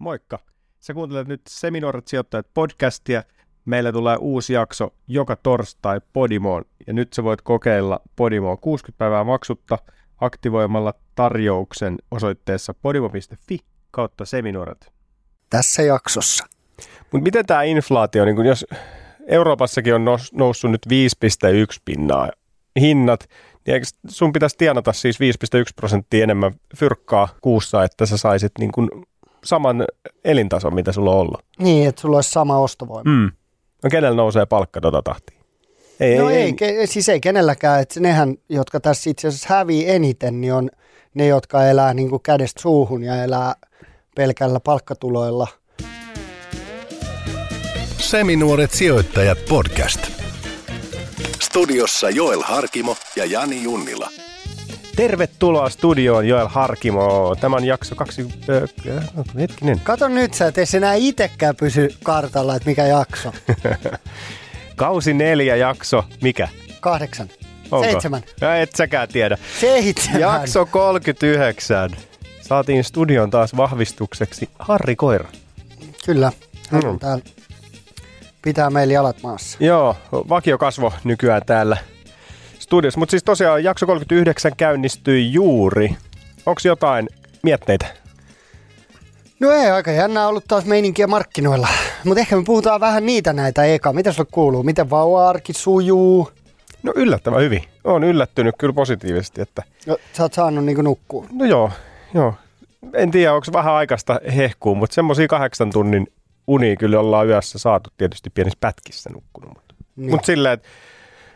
Moikka! Sä kuuntelet nyt Seminoorat sijoittajat podcastia. Meillä tulee uusi jakso joka torstai Podimoon ja nyt sä voit kokeilla Podimoa 60 päivää maksutta aktivoimalla tarjouksen osoitteessa podimo.fi kautta seminoorat. Tässä jaksossa. Mutta miten tämä inflaatio, niin kun jos Euroopassakin on nous, noussut nyt 5,1 pinnaa hinnat, niin eikö sun pitäisi tienata siis 5,1 prosenttia enemmän fyrkkaa kuussa, että sä saisit niin kun saman elintason, mitä sulla on ollut? Niin, että sulla olisi sama ostovoima. Mm. No kenellä nousee palkka tota tahtia? Ei, no ei, ei, ei, siis ei kenelläkään. Että nehän, jotka tässä itse asiassa hävii eniten, niin on ne, jotka elää niin kuin kädestä suuhun ja elää pelkällä palkkatuloilla. Seminuoret sijoittajat podcast. Studiossa Joel Harkimo ja Jani Junnila. Tervetuloa studioon Joel Harkimo. Tämän jakso kaksi... Äh, hetkinen. Kato nyt, sä et edes enää itsekään pysy kartalla, että mikä jakso. Kausi neljä jakso. Mikä? Kahdeksan. Onko? Seitsemän. Ja et säkään tiedä. Seitsemän. Jakso 39. Saatiin studion taas vahvistukseksi Harri Koira. Kyllä. Hän on Mm. täällä. Pitää meillä jalat maassa. Joo, vakio kasvo nykyään täällä studiossa. Mutta siis tosiaan jakso 39 käynnistyi juuri. Onko jotain mietteitä? No ei, aika jännää ollut taas meininkiä markkinoilla. Mutta ehkä me puhutaan vähän niitä näitä eka. Mitä sulle kuuluu? Miten vauva-arki sujuu? No yllättävän hyvin. Olen yllättynyt kyllä positiivisesti, että No, sä oot saanut niinku nukkua. no joo, joo. En tiedä, onko vähän aikaista hehkuu, mutta semmoisia kahdeksan tunnin unia kyllä ollaan yössä saatu tietysti pienissä pätkissä nukkunut. Mutta Niin. mut silleen, että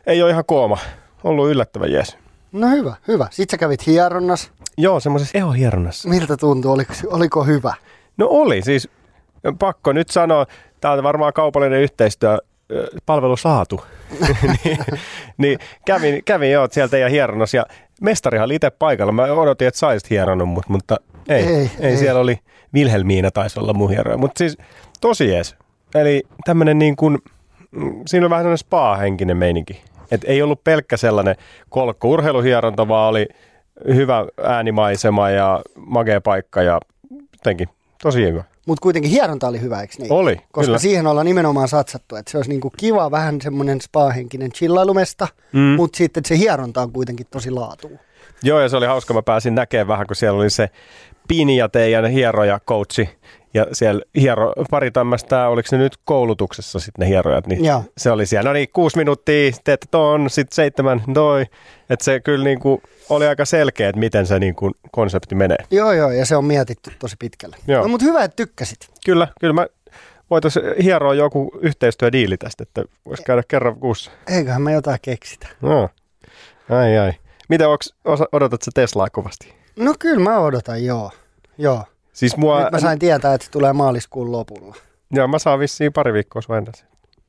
ei ole ihan kooma. Ollut yllättävän jees. No hyvä, hyvä. Sitten sä kävit hieronnassa. Joo, semmoisessa ehohieronnassa. Miltä tuntui? Oliko, oliko hyvä? No oli siis, pakko nyt sanoa, tämä on varmaan kaupallinen yhteistyö, palvelu saatu. niin, niin kävin, kävin joo sieltä teidän hieronnassa ja mestarihan oli itse paikalla. Mä odotin, että saisit hieronnut mut, mutta ei, ei, Ei, ei, ei. siellä oli Vilhelmiina taisi olla mun hieroja. Mutta siis tosi jees. Eli tämmönen niin kuin, mm, siinä on vähän sellainen spa-henkinen meininki. Et ei ollut pelkkä sellainen kolkko urheiluhieronta, vaan oli hyvä äänimaisema ja magea paikka ja jotenkin tosi hyvä. Mutta kuitenkin hieronta oli hyvä, eikö niin? Oli, Koska kyllä. siihen ollaan nimenomaan satsattu, että se olisi niinku kiva, vähän semmoinen spa-henkinen chillailumesta, Mm. mutta sitten että se hieronta on kuitenkin tosi laatu. Joo, ja se oli hauska. Mä pääsin näkemään vähän, kun siellä oli se Pini ja teidän hieroja coachi. Ja siellä hiero, pari tämmöistä, oliko ne nyt koulutuksessa sitten ne hierojat, niin Joo. se oli siellä. No niin, kuusi minuuttia, teette ton, sitten seitsemän, toi. Että se kyllä niin kuin oli aika selkeä, että miten se niin kuin konsepti menee. Joo, joo, ja se on mietitty tosi pitkälle. Joo. No, mutta hyvä, että tykkäsit. Kyllä, kyllä mä voitaisiin hieroa joku yhteistyödiili tästä, että voisi käydä kerran kuussa. Eiköhän me jotain keksitä. No. Ai ai. Miten odotat sä Teslaa kovasti? No kyllä mä odotan, joo. Joo. Siis mua, Nyt mä sain tietää, että se tulee maaliskuun lopulla. joo, mä saan vissiin pari viikkoa sen.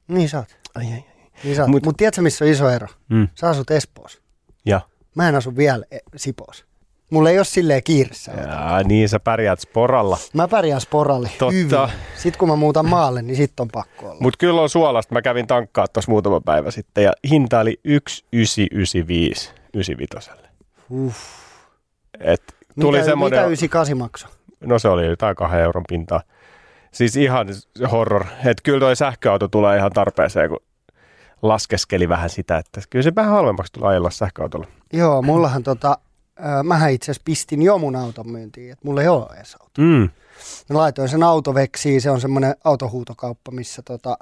Niin saat. Ai ai ai. Niin saat. Mut- Mutta Mut tiedätkö, missä on iso ero? Mm. Sä asut Espoossa. Ja. Mä en asu vielä e- Sipoossa. Mulla ei ole silleen kiireessä. Jaa, niin sä pärjäät sporalla. Mä pärjään sporalle Totta. hyvin. Sitten kun mä muutan maalle, niin sit on pakko olla. Mutta kyllä on suolasta. Mä kävin tankkaa tuossa muutama päivä sitten ja hinta oli 1995 95. Uff. Et tuli mitä, semmoinen, mitä 98 maksoi? No se oli jotain kahden euron pintaa. Siis ihan horror. Että kyllä toi sähköauto tulee ihan tarpeeseen, kun laskeskeli vähän sitä, että kyllä se vähän halvemmaksi tulee ajella sähköautolla. Joo, mullahan tota, äh, mähän itse asiassa pistin jo mun auton myyntiin, että mulla ei ole edes auto. Mm. Mä laitoin sen autoveksiin, se on semmoinen autohuutokauppa, missä tota,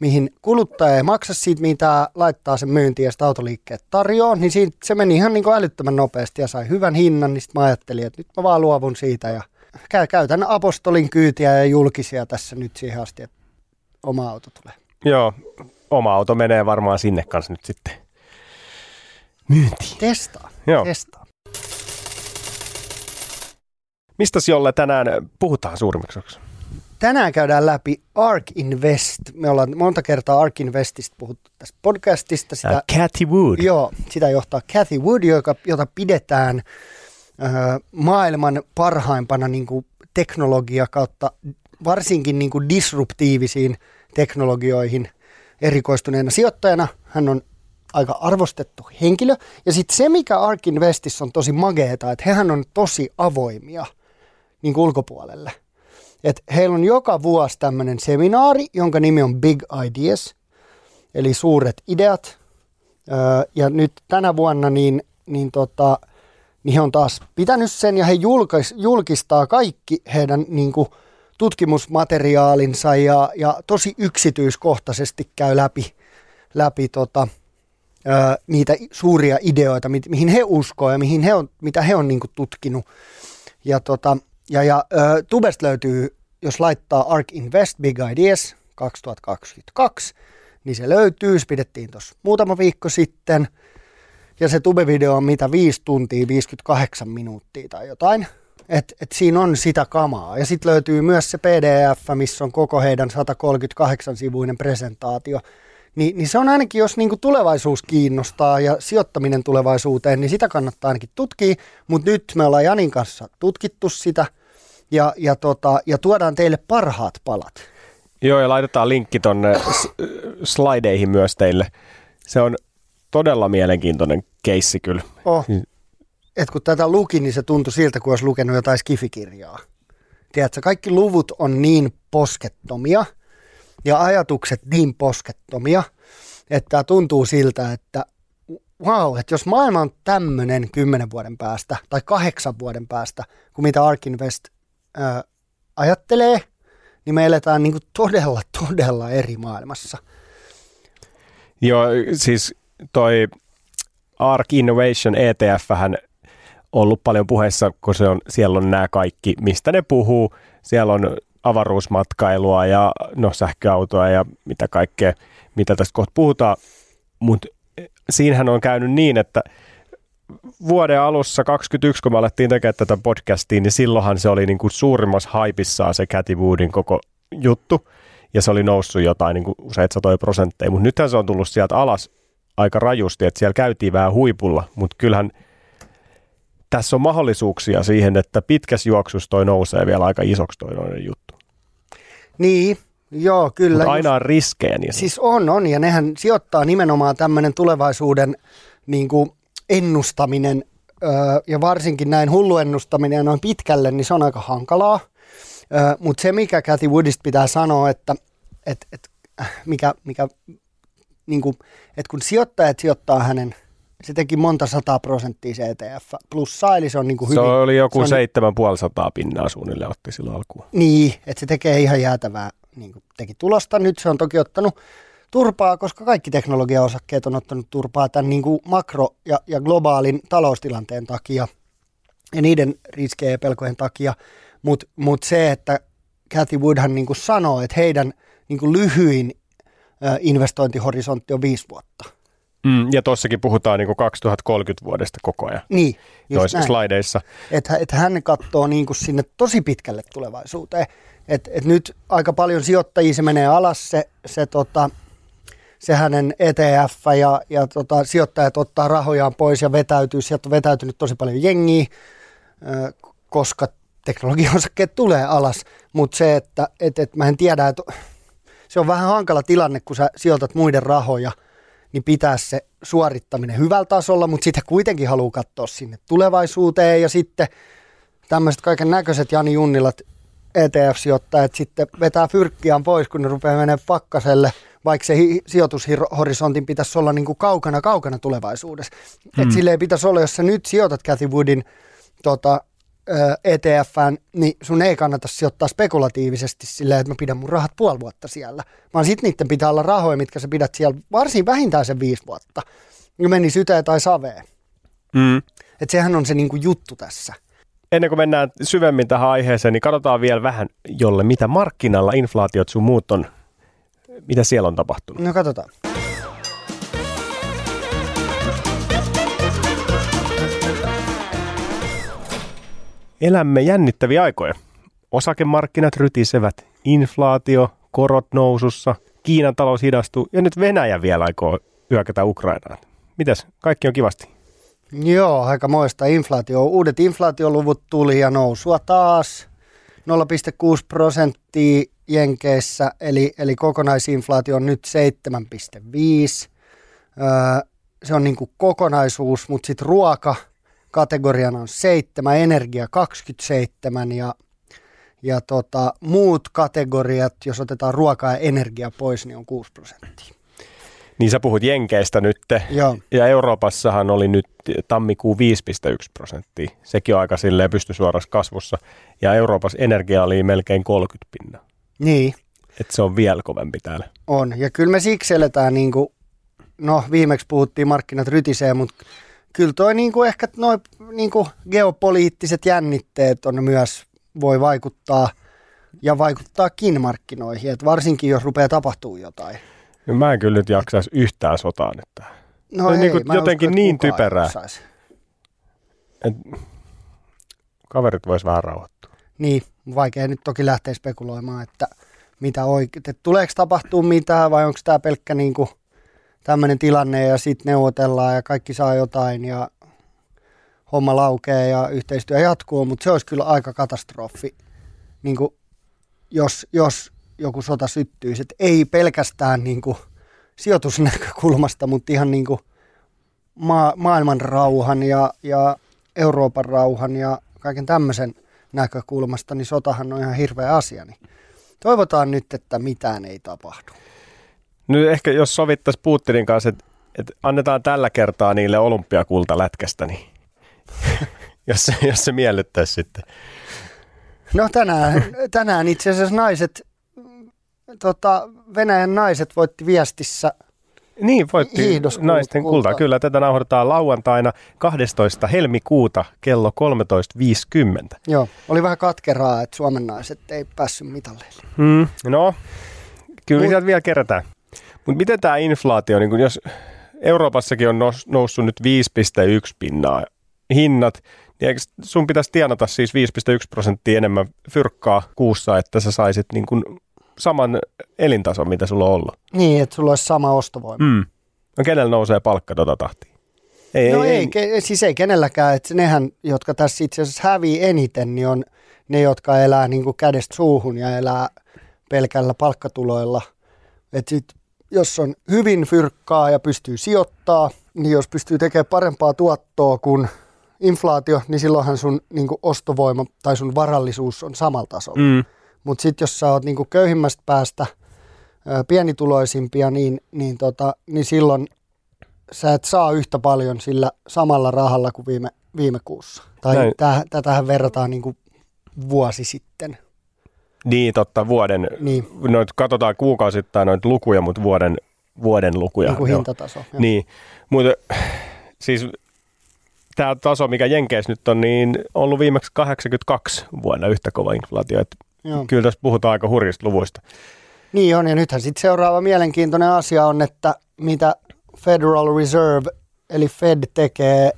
mihin kuluttaja ei maksa siitä mitään, laittaa sen myyntiin ja sitten autoliikkeet tarjoaa, niin siitä, se meni ihan niin kuin älyttömän nopeasti ja sai hyvän hinnan, niin sitten mä ajattelin, että nyt mä vaan luovun siitä ja käy, käytän apostolin kyytiä ja julkisia tässä nyt siihen asti, että oma auto tulee. Joo, oma auto menee varmaan sinne kanssa nyt sitten myyntiin. Testaa, Joo. testaa. Mistä jolle tänään puhutaan suurimmaksi osaksi? Tänään käydään läpi Ark Invest. Me ollaan monta kertaa Ark Investistä puhuttu tästä podcastista. Sitä. Cathy Wood. Joo, sitä johtaa Cathy Wood, joka, jota pidetään maailman parhaimpana niin kuin teknologia kautta varsinkin niin kuin disruptiivisiin teknologioihin erikoistuneena sijoittajana. Hän on aika arvostettu henkilö. Ja sitten se, mikä Ark Investissä on tosi mageeta, että hehän on tosi avoimia niin kuin ulkopuolelle. että heillä on joka vuosi tämmöinen seminaari, jonka nimi on Big Ideas, eli suuret ideat. Ja nyt tänä vuonna niin, niin, tota, niin he on taas pitänyt sen ja he julkis, julkistaa kaikki heidän niin kuin, tutkimusmateriaalinsa ja, ja tosi yksityiskohtaisesti käy läpi, läpi tota, ö, niitä suuria ideoita, mi, mihin he uskoo ja mihin he on, mitä he on niin kuin, tutkinut. Ja, tota, ja, ja ö, Tubesta löytyy, jos laittaa Ark Invest Big Ideas 2022, niin se löytyy. Se pidettiin tuossa muutama viikko sitten. Ja se tube-video on mitä 5 tuntia, 58 minuuttia tai jotain. Et, et siinä on sitä kamaa. Ja sitten löytyy myös se PDF, missä on koko heidän 138-sivuinen presentaatio. Ni, niin se on ainakin, jos niinku tulevaisuus kiinnostaa ja sijoittaminen tulevaisuuteen, niin sitä kannattaa ainakin tutkia. Mutta nyt me ollaan Janin kanssa tutkittu sitä ja, ja, tota, ja tuodaan teille parhaat palat. Joo, ja laitetaan linkki tonne slideihin myös teille. Se on todella mielenkiintoinen keissi kyllä. Oh. Et kun tätä luki, niin se tuntui siltä, kuin olisi lukenut jotain skifikirjaa. Tiedätkö, kaikki luvut on niin poskettomia ja ajatukset niin poskettomia, että tämä tuntuu siltä, että wow, että jos maailma on tämmöinen kymmenen vuoden päästä tai kahdeksan vuoden päästä, kuin mitä Arkinvest ää, ajattelee, niin me eletään niin todella, todella eri maailmassa. Joo, siis toi Ark Innovation ETF hän ollut paljon puheessa, kun se on, siellä on nämä kaikki, mistä ne puhuu. Siellä on avaruusmatkailua ja no, sähköautoa ja mitä kaikkea, mitä tästä kohta puhutaan. Mutta siinähän on käynyt niin, että vuoden alussa 21, kun me alettiin tekemään tätä podcastia, niin silloinhan se oli niin kuin suurimmassa haipissaan se Cathy Woodin koko juttu. Ja se oli noussut jotain niin kuin useita satoja prosentteja, mutta nythän se on tullut sieltä alas aika rajusti, että siellä käytiin vähän huipulla, mutta kyllähän tässä on mahdollisuuksia siihen, että pitkäs juoksussa toi nousee vielä aika isoksi toi noinen juttu. Niin, joo, kyllä. Mutta aina on riskejä. Niin siis on, on, ja nehän sijoittaa nimenomaan tämmöinen tulevaisuuden niin kuin ennustaminen, öö, ja varsinkin näin hullu ennustaminen noin pitkälle, niin se on aika hankalaa. Öö, Mutta se, mikä Cathy Woodista pitää sanoa, että et, et, mikä, mikä niin kuin, että kun sijoittajat sijoittaa hänen, se teki monta sataa prosenttia se ETF plussaa, eli se on niin kuin hyvin... Se oli joku on, 7,5 pinnaa suunnilleen otti silloin alkuun. Niin, että se tekee ihan jäätävää, niin kuin teki tulosta. Nyt se on toki ottanut turpaa, koska kaikki teknologiaosakkeet on ottanut turpaa tämän niin kuin makro- ja, ja globaalin taloustilanteen takia ja niiden riskejä ja pelkojen takia. Mutta mut se, että Cathy Woodhan niin kuin sanoo, että heidän niin kuin lyhyin investointihorisontti on viisi vuotta. Mm, ja tuossakin puhutaan niin kuin 2030 vuodesta koko ajan. Niin, just slideissa. Että et hän katsoo niin kuin sinne tosi pitkälle tulevaisuuteen. Et, et nyt aika paljon sijoittajia se menee alas se, se, tota, se hänen ETF ja, ja tota, sijoittajat ottaa rahojaan pois ja vetäytyy. Sieltä on vetäytynyt tosi paljon jengiä, koska teknologiaosakkeet tulee alas. Mutta se, että et, et mä en tiedä, että se on vähän hankala tilanne, kun sä sijoitat muiden rahoja, niin pitää se suorittaminen hyvällä tasolla, mutta sitä kuitenkin haluaa katsoa sinne tulevaisuuteen ja sitten tämmöiset kaiken näköiset Jani Junnilat ETF-sijoittajat sitten vetää fyrkkiään pois, kun ne rupeaa menemään pakkaselle, vaikka se sijoitushorisontin pitäisi olla niin kuin kaukana, kaukana tulevaisuudessa. Mm. Et sille ei pitäisi olla, jos sä nyt sijoitat Cathy Woodin tota, ETFään, niin sun ei kannata sijoittaa spekulatiivisesti silleen, että mä pidän mun rahat puoli vuotta siellä. Vaan sit niiden pitää olla rahoja, mitkä sä pidät siellä varsin vähintään sen viisi vuotta. Ja meni syteen tai saveen. Mm. Että sehän on se niinku juttu tässä. Ennen kuin mennään syvemmin tähän aiheeseen, niin katsotaan vielä vähän, jolle mitä markkinalla inflaatiot sun muut on, mitä siellä on tapahtunut. No katsotaan. Elämme jännittäviä aikoja. Osakemarkkinat rytisevät, inflaatio, korot nousussa, Kiinan talous hidastuu ja nyt Venäjä vielä aikoo hyökätä Ukrainaan. Mitäs? Kaikki on kivasti. Joo, aika moista inflaatio. Uudet inflaatioluvut tuli ja nousua taas. 0,6 prosenttia Jenkeissä, eli, eli kokonaisinflaatio on nyt 7,5. Öö, se on niin kuin kokonaisuus, mutta sitten ruoka – kategoriana on 7, energia 27 ja, Ja tota, muut kategoriat, jos otetaan ruoka ja energia pois, niin on 6 prosenttia. Niin sä puhut Jenkeistä nyt. Joo. Ja Euroopassahan oli nyt tammikuu 5,1 prosenttia. Sekin on aika silleen pystysuorassa kasvussa. Ja Euroopassa energia oli melkein 30 pinnaa. Niin, Että se on vielä kovempi täällä. on. Ja kyllä me siksi eletään niin kuin, no viimeksi puhuttiin markkinat rytisee, mutta kyllä toi niin kuin ehkä noi niin kuin geopoliittiset jännitteet on myös, voi vaikuttaa ja vaikuttaakin markkinoihin, että varsinkin jos rupeaa tapahtuu jotain. Ja Mä en kyllä nyt jaksaisi yhtään sotaa nyt tähän. No Se on ei, niinku mä en jotenkin usko, että niin typerää. jaksaisi. Kaverit vois vähän rauhoittua. Niin, vaikea nyt toki lähteä spekuloimaan, että mitä oikein, että tuleeko tapahtuu mitään vai onko tämä pelkkä niinku tämmöinen tilanne ja sitten neuvotellaan ja kaikki saa jotain ja homma laukee ja yhteistyö jatkuu, mutta se olisi kyllä aika katastrofi, niinku, jos, jos joku sota syttyisi. Et ei pelkästään niinku sijoitusnäkökulmasta, mutta ihan niinku maa, maailman rauhan ja, ja Euroopan rauhan ja kaiken tämmöisen näkökulmasta, niin sotahan on ihan hirveä asia. Niin toivotaan nyt, että mitään ei tapahdu. Nyt ehkä jos sovittaisiin Putinin kanssa, että, että annetaan tällä kertaa niille olympiakulta lätkästä, niin jos, se, jos se miellyttäisi sitten. No tänään, tänään itse asiassa naiset, tota, Venäjän naiset voitti viestissä. Niin, voitti naisten kultaa. Kyllä, tätä nauhoitetaan lauantaina 12. helmikuuta kello 13.50. Joo, oli vähän katkeraa, että Suomen naiset ei päässyt mitalleille. Hmm, no, kyllä Mut- sieltä vielä kerätään. Mutta miten tämä inflaatio, niin kun jos Euroopassakin on nous, noussut nyt 5,1 pinnaa hinnat, niin eikö sun pitäisi tienata siis 5,1 prosenttia enemmän fyrkkaa kuussa, että sä saisit niin kun saman elintason, mitä sulla on ollut? Niin, että sulla olisi sama ostovoima. Mm. No kenellä nousee palkka tota tahtia? Ei, No ei, ei, siis ei kenelläkään, että nehän, jotka tässä itse asiassa hävii eniten, niin on ne, jotka elää niin kuin kädestä suuhun ja elää pelkällä palkkatuloilla. Et sit, jos on hyvin fyrkkaa ja pystyy sijoittaa, niin jos pystyy tekemään parempaa tuottoa kuin inflaatio, niin silloinhan sun niin kuin ostovoima tai sun varallisuus on samalla tasolla. Mm. Mutta sitten jos sä oot niinku köyhimmästä päästä ö, pienituloisimpia, niin, niin, tota, niin silloin sä et saa yhtä paljon sillä samalla rahalla kuin viime, viime kuussa. Tai täh, tätähän verrataan niinku vuosi sitten. Niin, totta, vuoden, Niin, noit, katsotaan kuukausittain noita lukuja, mutta vuoden, vuoden lukuja. niinku joo. hintataso. Joo. Niin, mutta siis tämä taso, mikä Jenkeissä nyt on, niin ollut viimeksi 82 vuonna yhtä kova inflaatio. Et Joo. kyllä tässä puhutaan aika hurjista luvuista. Niin on, ja nythän sitten seuraava mielenkiintoinen asia on, että mitä Federal Reserve, eli Fed tekee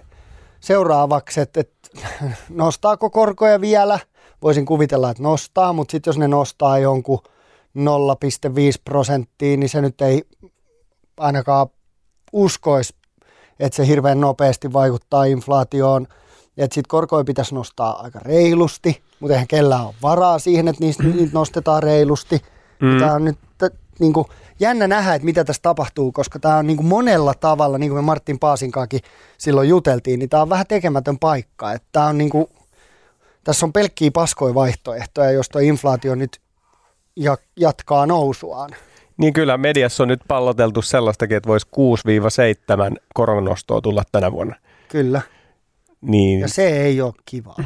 seuraavaksi, että, että nostaako korkoja vielä, voisin kuvitella, että nostaa, mutta sitten jos ne nostaa jonkun 0,5 prosenttia, niin se nyt ei ainakaan uskoisi, että se hirveän nopeasti vaikuttaa inflaatioon. Että sitten korkoja pitäisi nostaa aika reilusti, mutta eihän kellään ole varaa siihen, että niistä, niitä nostetaan reilusti. Mm. Tämä on nyt niin kuin, jännä nähdä, että mitä tässä tapahtuu, koska tämä on niin kuin monella tavalla, niin kuin me Martin Paasinkaankin silloin juteltiin, niin tämä on vähän tekemätön paikka. Että tämä on niin kuin, tässä on pelkkiä paskoja vaihtoehtoja, jos tuo inflaatio nyt ja, jatkaa nousuaan. Niin kyllä mediassa on nyt palloteltu sellaistakin, että voisi 6-7 koronanostoa tulla tänä vuonna. Kyllä. Niin, Ja se ei ole kivaa.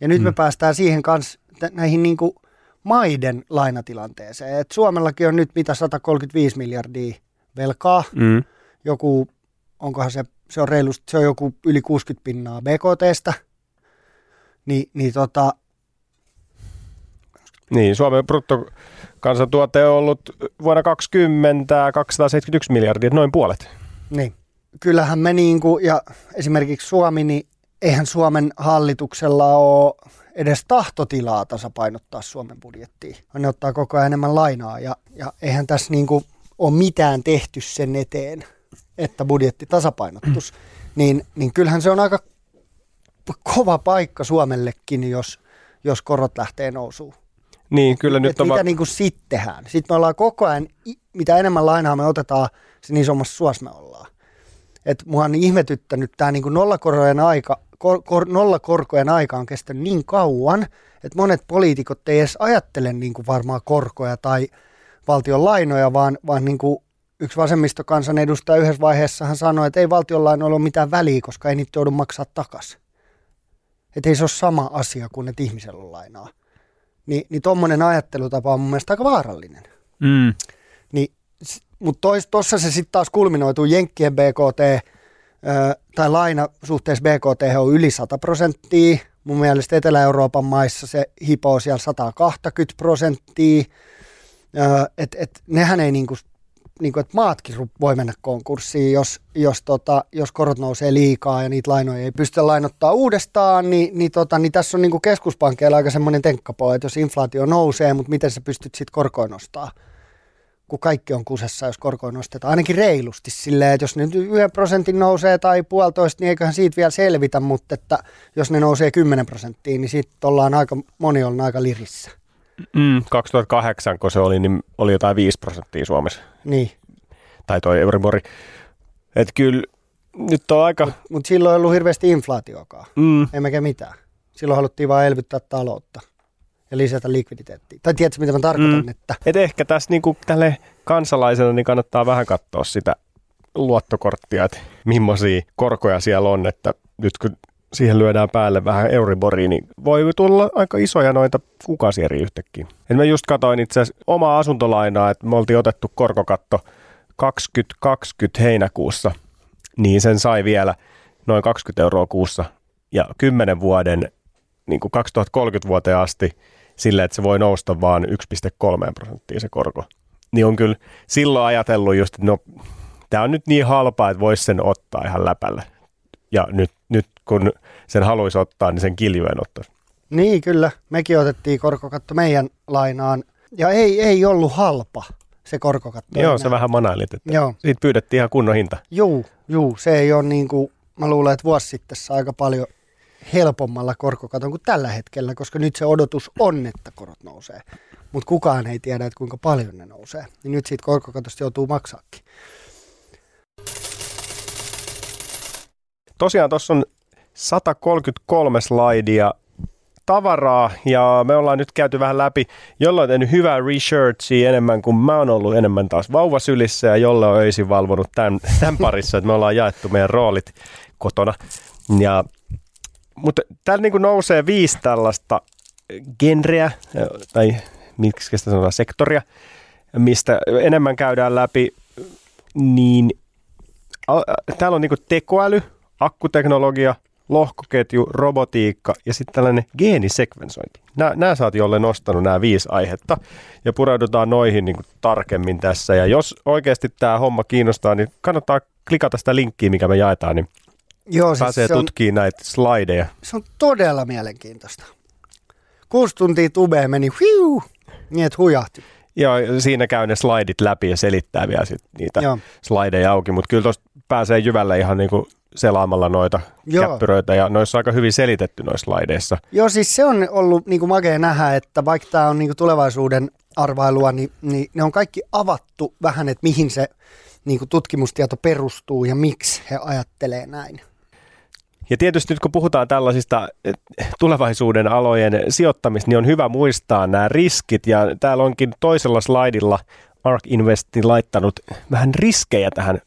Ja nyt me päästään siihen kanssa näihin niin kuin maiden lainatilanteeseen. Et Suomellakin on nyt mitä 135 miljardia velkaa. mm, Joku, onkohan se, se on reilusti, se on joku yli 60 pinnaa BKTstä. Ni, niin tota, niin, Suomen bruttokansantuote on ollut vuonna 2020 271 miljardia, noin puolet. niin. Kyllähän me niin kuin, ja esimerkiksi Suomi, niin eihän Suomen hallituksella ole edes tahtotilaa tasapainottaa Suomen budjettia. Ne ottaa koko ajan enemmän lainaa ja, ja eihän tässä niin kuin ole mitään tehty sen eteen, että budjetti tasapainottus. Niin, niin kyllähän se on aika kova paikka Suomellekin, jos, jos korot lähtee nousuun. Niin, kyllä nyt Et on mitä va- niin kuin sitten tehdään. Sitten me ollaan koko ajan, mitä enemmän lainaa me otetaan, sen isommassa suos me ollaan. Et mua on ihmetyttänyt tämä niin nollakorojen aika, kor, kor, nollakorkojen aika on kestänyt niin kauan, että monet poliitikot ei edes ajattele niin kuin varmaan korkoja tai valtion lainoja, vaan, vaan niin kuin yksi vasemmistokansanedustaja yhdessä vaiheessa hän sanoi, että ei valtion lainoilla ole mitään väliä, koska ei niitä joudu maksaa takaisin. Että ei se ole sama asia kuin että ihmisellä on lainaa. Ni, niin tuommoinen ajattelutapa on mun mielestä aika vaarallinen. Mm. Niin, mutta tuossa se sitten taas kulminoituu Jenkkien BKT, ö, tai laina suhteessa BKT on yli 100 prosenttia. Mun mielestä Etelä-Euroopan maissa se hipoo siellä 120 prosenttia. Että et, nehän ei niinku, niinku, että maatkin voi mennä konkurssiin, jos, jos, tota, jos korot nousee liikaa ja niitä lainoja ei pystytä lainottaa uudestaan, niin, niin, tota, niin tässä on niinku keskuspankkeilla aika semmoinen tenkkapo, että jos inflaatio nousee, mutta miten sä pystyt sitten korkoa nostaa kun kaikki on kusessa, jos korkoa nostetaan. Ainakin reilusti silleen, että jos nyt yhden prosentin nousee tai puolitoista, niin eiköhän siitä vielä selvitä, mutta että jos ne nousee 10 prosenttiin, niin sitten ollaan aika, moni on aika lirissä. Mm, 2008, kun se oli, niin oli jotain 5 prosenttia Suomessa. Niin. Tai toi Euribori. Että kyllä nyt on aika... Mutta mut silloin ei ollut hirveästi inflaatioakaan. Mm, Ei mekä mitään. Silloin haluttiin vain elvyttää taloutta ja lisätä likviditeettiä. Tai tiedätkö, mitä mä tarkoitan, Mm. että et ehkä tässä niinku tälle kansalaisena niin kannattaa vähän katsoa sitä luottokorttia, että millaisia korkoja siellä on, että nyt kun siihen lyödään päälle vähän Euriboriin, niin voi tulla aika isoja noita kuukausieriä yhtäkkiä. Et mä just katsoin itse asiassa omaa asuntolainaa, että me oltiin otettu korkokatto 2020 heinäkuussa, niin sen sai vielä noin 20 euroa kuussa ja 10 vuoden niin kuin 2030 vuoteen asti sillä, että se voi nousta vaan 1,3 prosenttia se korko. Niin on kyllä silloin ajatellut just, että no, tämä on nyt niin halpaa, että voisi sen ottaa ihan läpällä. Ja nyt, nyt kun sen haluaisi ottaa, niin sen kiljoen ottaisi. niin kyllä, mekin otettiin korkokatto meidän lainaan. Ja ei, ei ollut halpa se korkokatto. Joo, enää. se vähän manailit, että Joo, siitä pyydettiin ihan kunnon hinta. juu, juu, se ei ole niin kuin, mä luulen, että vuosi sitten sai aika paljon helpommalla korkokaton kuin tällä hetkellä, koska nyt se odotus on, että korot nousee. Mutta kukaan ei tiedä, että kuinka paljon ne nousee. Niin nyt siitä korkokatosta joutuu maksaakin. Tosiaan tuossa on 133 slaidia tavaraa ja me ollaan nyt käyty vähän läpi, jolla on tehnyt hyvää researchia enemmän kuin mä oon ollut enemmän taas vauvasylissä ja jolle on öisin valvonut tämän, tämän parissa, että me ollaan jaettu meidän roolit kotona. Ja, mutta täällä niin nousee viisi tällaista genreä, tai miksi sitä sanotaan, sektoria, mistä enemmän käydään läpi, niin täällä on niinku tekoäly, akkuteknologia, lohkoketju, robotiikka ja sitten tällainen geenisekvensointi. Nämä, nämä oot jolle nostanut nämä viisi aihetta ja pureudutaan noihin niinku tarkemmin tässä. Ja jos oikeasti tämä homma kiinnostaa, niin kannattaa klikata sitä linkkiä, mikä me jaetaan, niin Joo, pääsee siis se, on, tutkimaan näitä slideja. se on todella mielenkiintoista. Kuusi tuntia tubeen meni, hiu, niin että hujahti. Ja siinä käy ne slidit läpi ja selittää vielä sit niitä Joo. slideja auki, mutta kyllä tuosta pääsee jyvälle ihan niinku selaamalla noita Joo. käppyröitä ja noissa on aika hyvin selitetty noissa slideissa. Joo, siis se on ollut niin kuin makea nähdä, että vaikka tämä on niin kuin tulevaisuuden arvailua, niin, niin ne on kaikki avattu vähän, että mihin se niin kuin tutkimustieto perustuu ja miksi he ajattelee näin. Ja tietysti nyt kun puhutaan tällaisista eh, tulevaisuuden alojen sijoittamista, niin on hyvä muistaa nämä riskit. Ja täällä onkin toisella slaidilla Ark Investin laittanut vähän riskejä tähän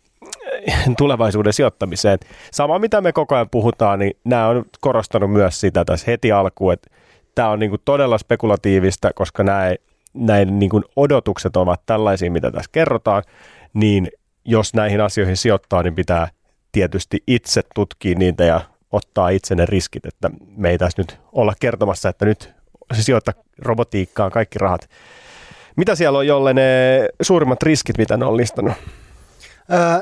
tulevaisuuden sijoittamiseen. Sama mitä me koko ajan puhutaan, niin nämä on korostanut myös sitä tässä heti alkuun, että tämä on niinku todella spekulatiivista, koska nämä, näin niinku odotukset ovat tällaisia, mitä tässä kerrotaan, niin jos näihin asioihin sijoittaa, niin pitää tietysti itse tutkia niitä ja ottaa itse ne riskit, että me ei tässä nyt olla kertomassa, että nyt se sijoittaa robotiikkaan kaikki rahat. Mitä siellä on, jolle ne suurimmat riskit, mitä ne on listannut?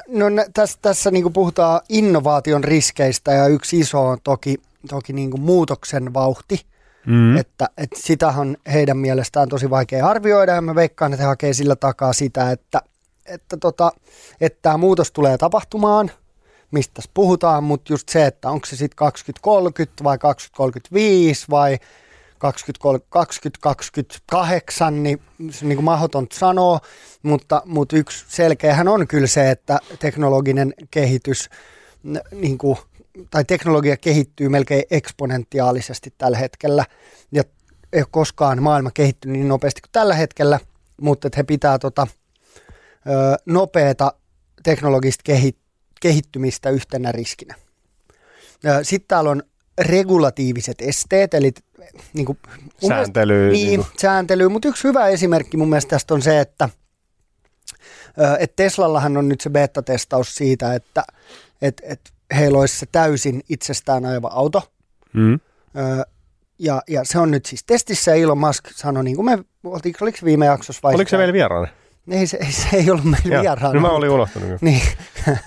No tässä, tässä niin kuin puhutaan innovaation riskeistä ja yksi iso on toki, toki niin kuin muutoksen vauhti. Mm. Että, että sitä on heidän mielestään tosi vaikea arvioida ja mä veikkaan, että he hakee sillä takaa sitä, että, että, tota, että tämä muutos tulee tapahtumaan, mistä tässä puhutaan, mutta just se, että onko se sitten 2030 vai 2035 vai 2028, niin se on niin mahdoton sanoa, mutta, mutta yksi selkeähän on kyllä se, että teknologinen kehitys niin kuin, tai teknologia kehittyy melkein eksponentiaalisesti tällä hetkellä. Ja ei ole koskaan maailma kehittynyt niin nopeasti kuin tällä hetkellä, mutta että he pitää tota, nopeata teknologista kehi, kehittymistä yhtenä riskinä. Sitten täällä on regulatiiviset esteet, eli niin kuin, mun mielestä- Sääntely. niin, niin niin sääntely. Mutta yksi hyvä esimerkki mun mielestä tästä on se, että et Teslallahan on nyt se beta-testaus siitä, että et, et heillä olisi se täysin itsestään ajava auto. mm. Ö, ja, ja se on nyt siis testissä ja Elon Musk sanoi, niin kuin me oltiin, oliko se viime jaksossa vai? Oliko se meillä vieraana? Ei, se, ei, se ei ollut meillä vieraana. No mä olin unohtanut. Niin,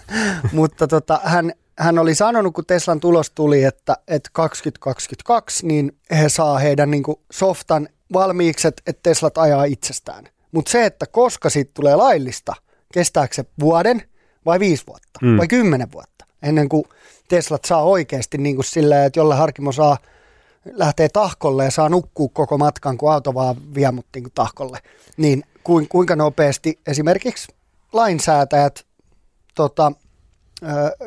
mutta tota, hän, hän oli sanonut, kun Teslan tulos tuli, että, että 2022, niin he saa heidän niin kuin softan valmiiksi, että, että Teslat ajaa itsestään. Mutta se, että koska siitä tulee laillista, kestääkö se vuoden vai viisi vuotta Mm. vai kymmenen vuotta, ennen kuin Teslat saa oikeasti niin kuin silleen, että jolle Harkimo saa lähtee tahkolle ja saa nukkua koko matkan, kun auto vaan vie mut niin kuin tahkolle, niin kuin, kuinka nopeasti esimerkiksi lainsäätäjät tota,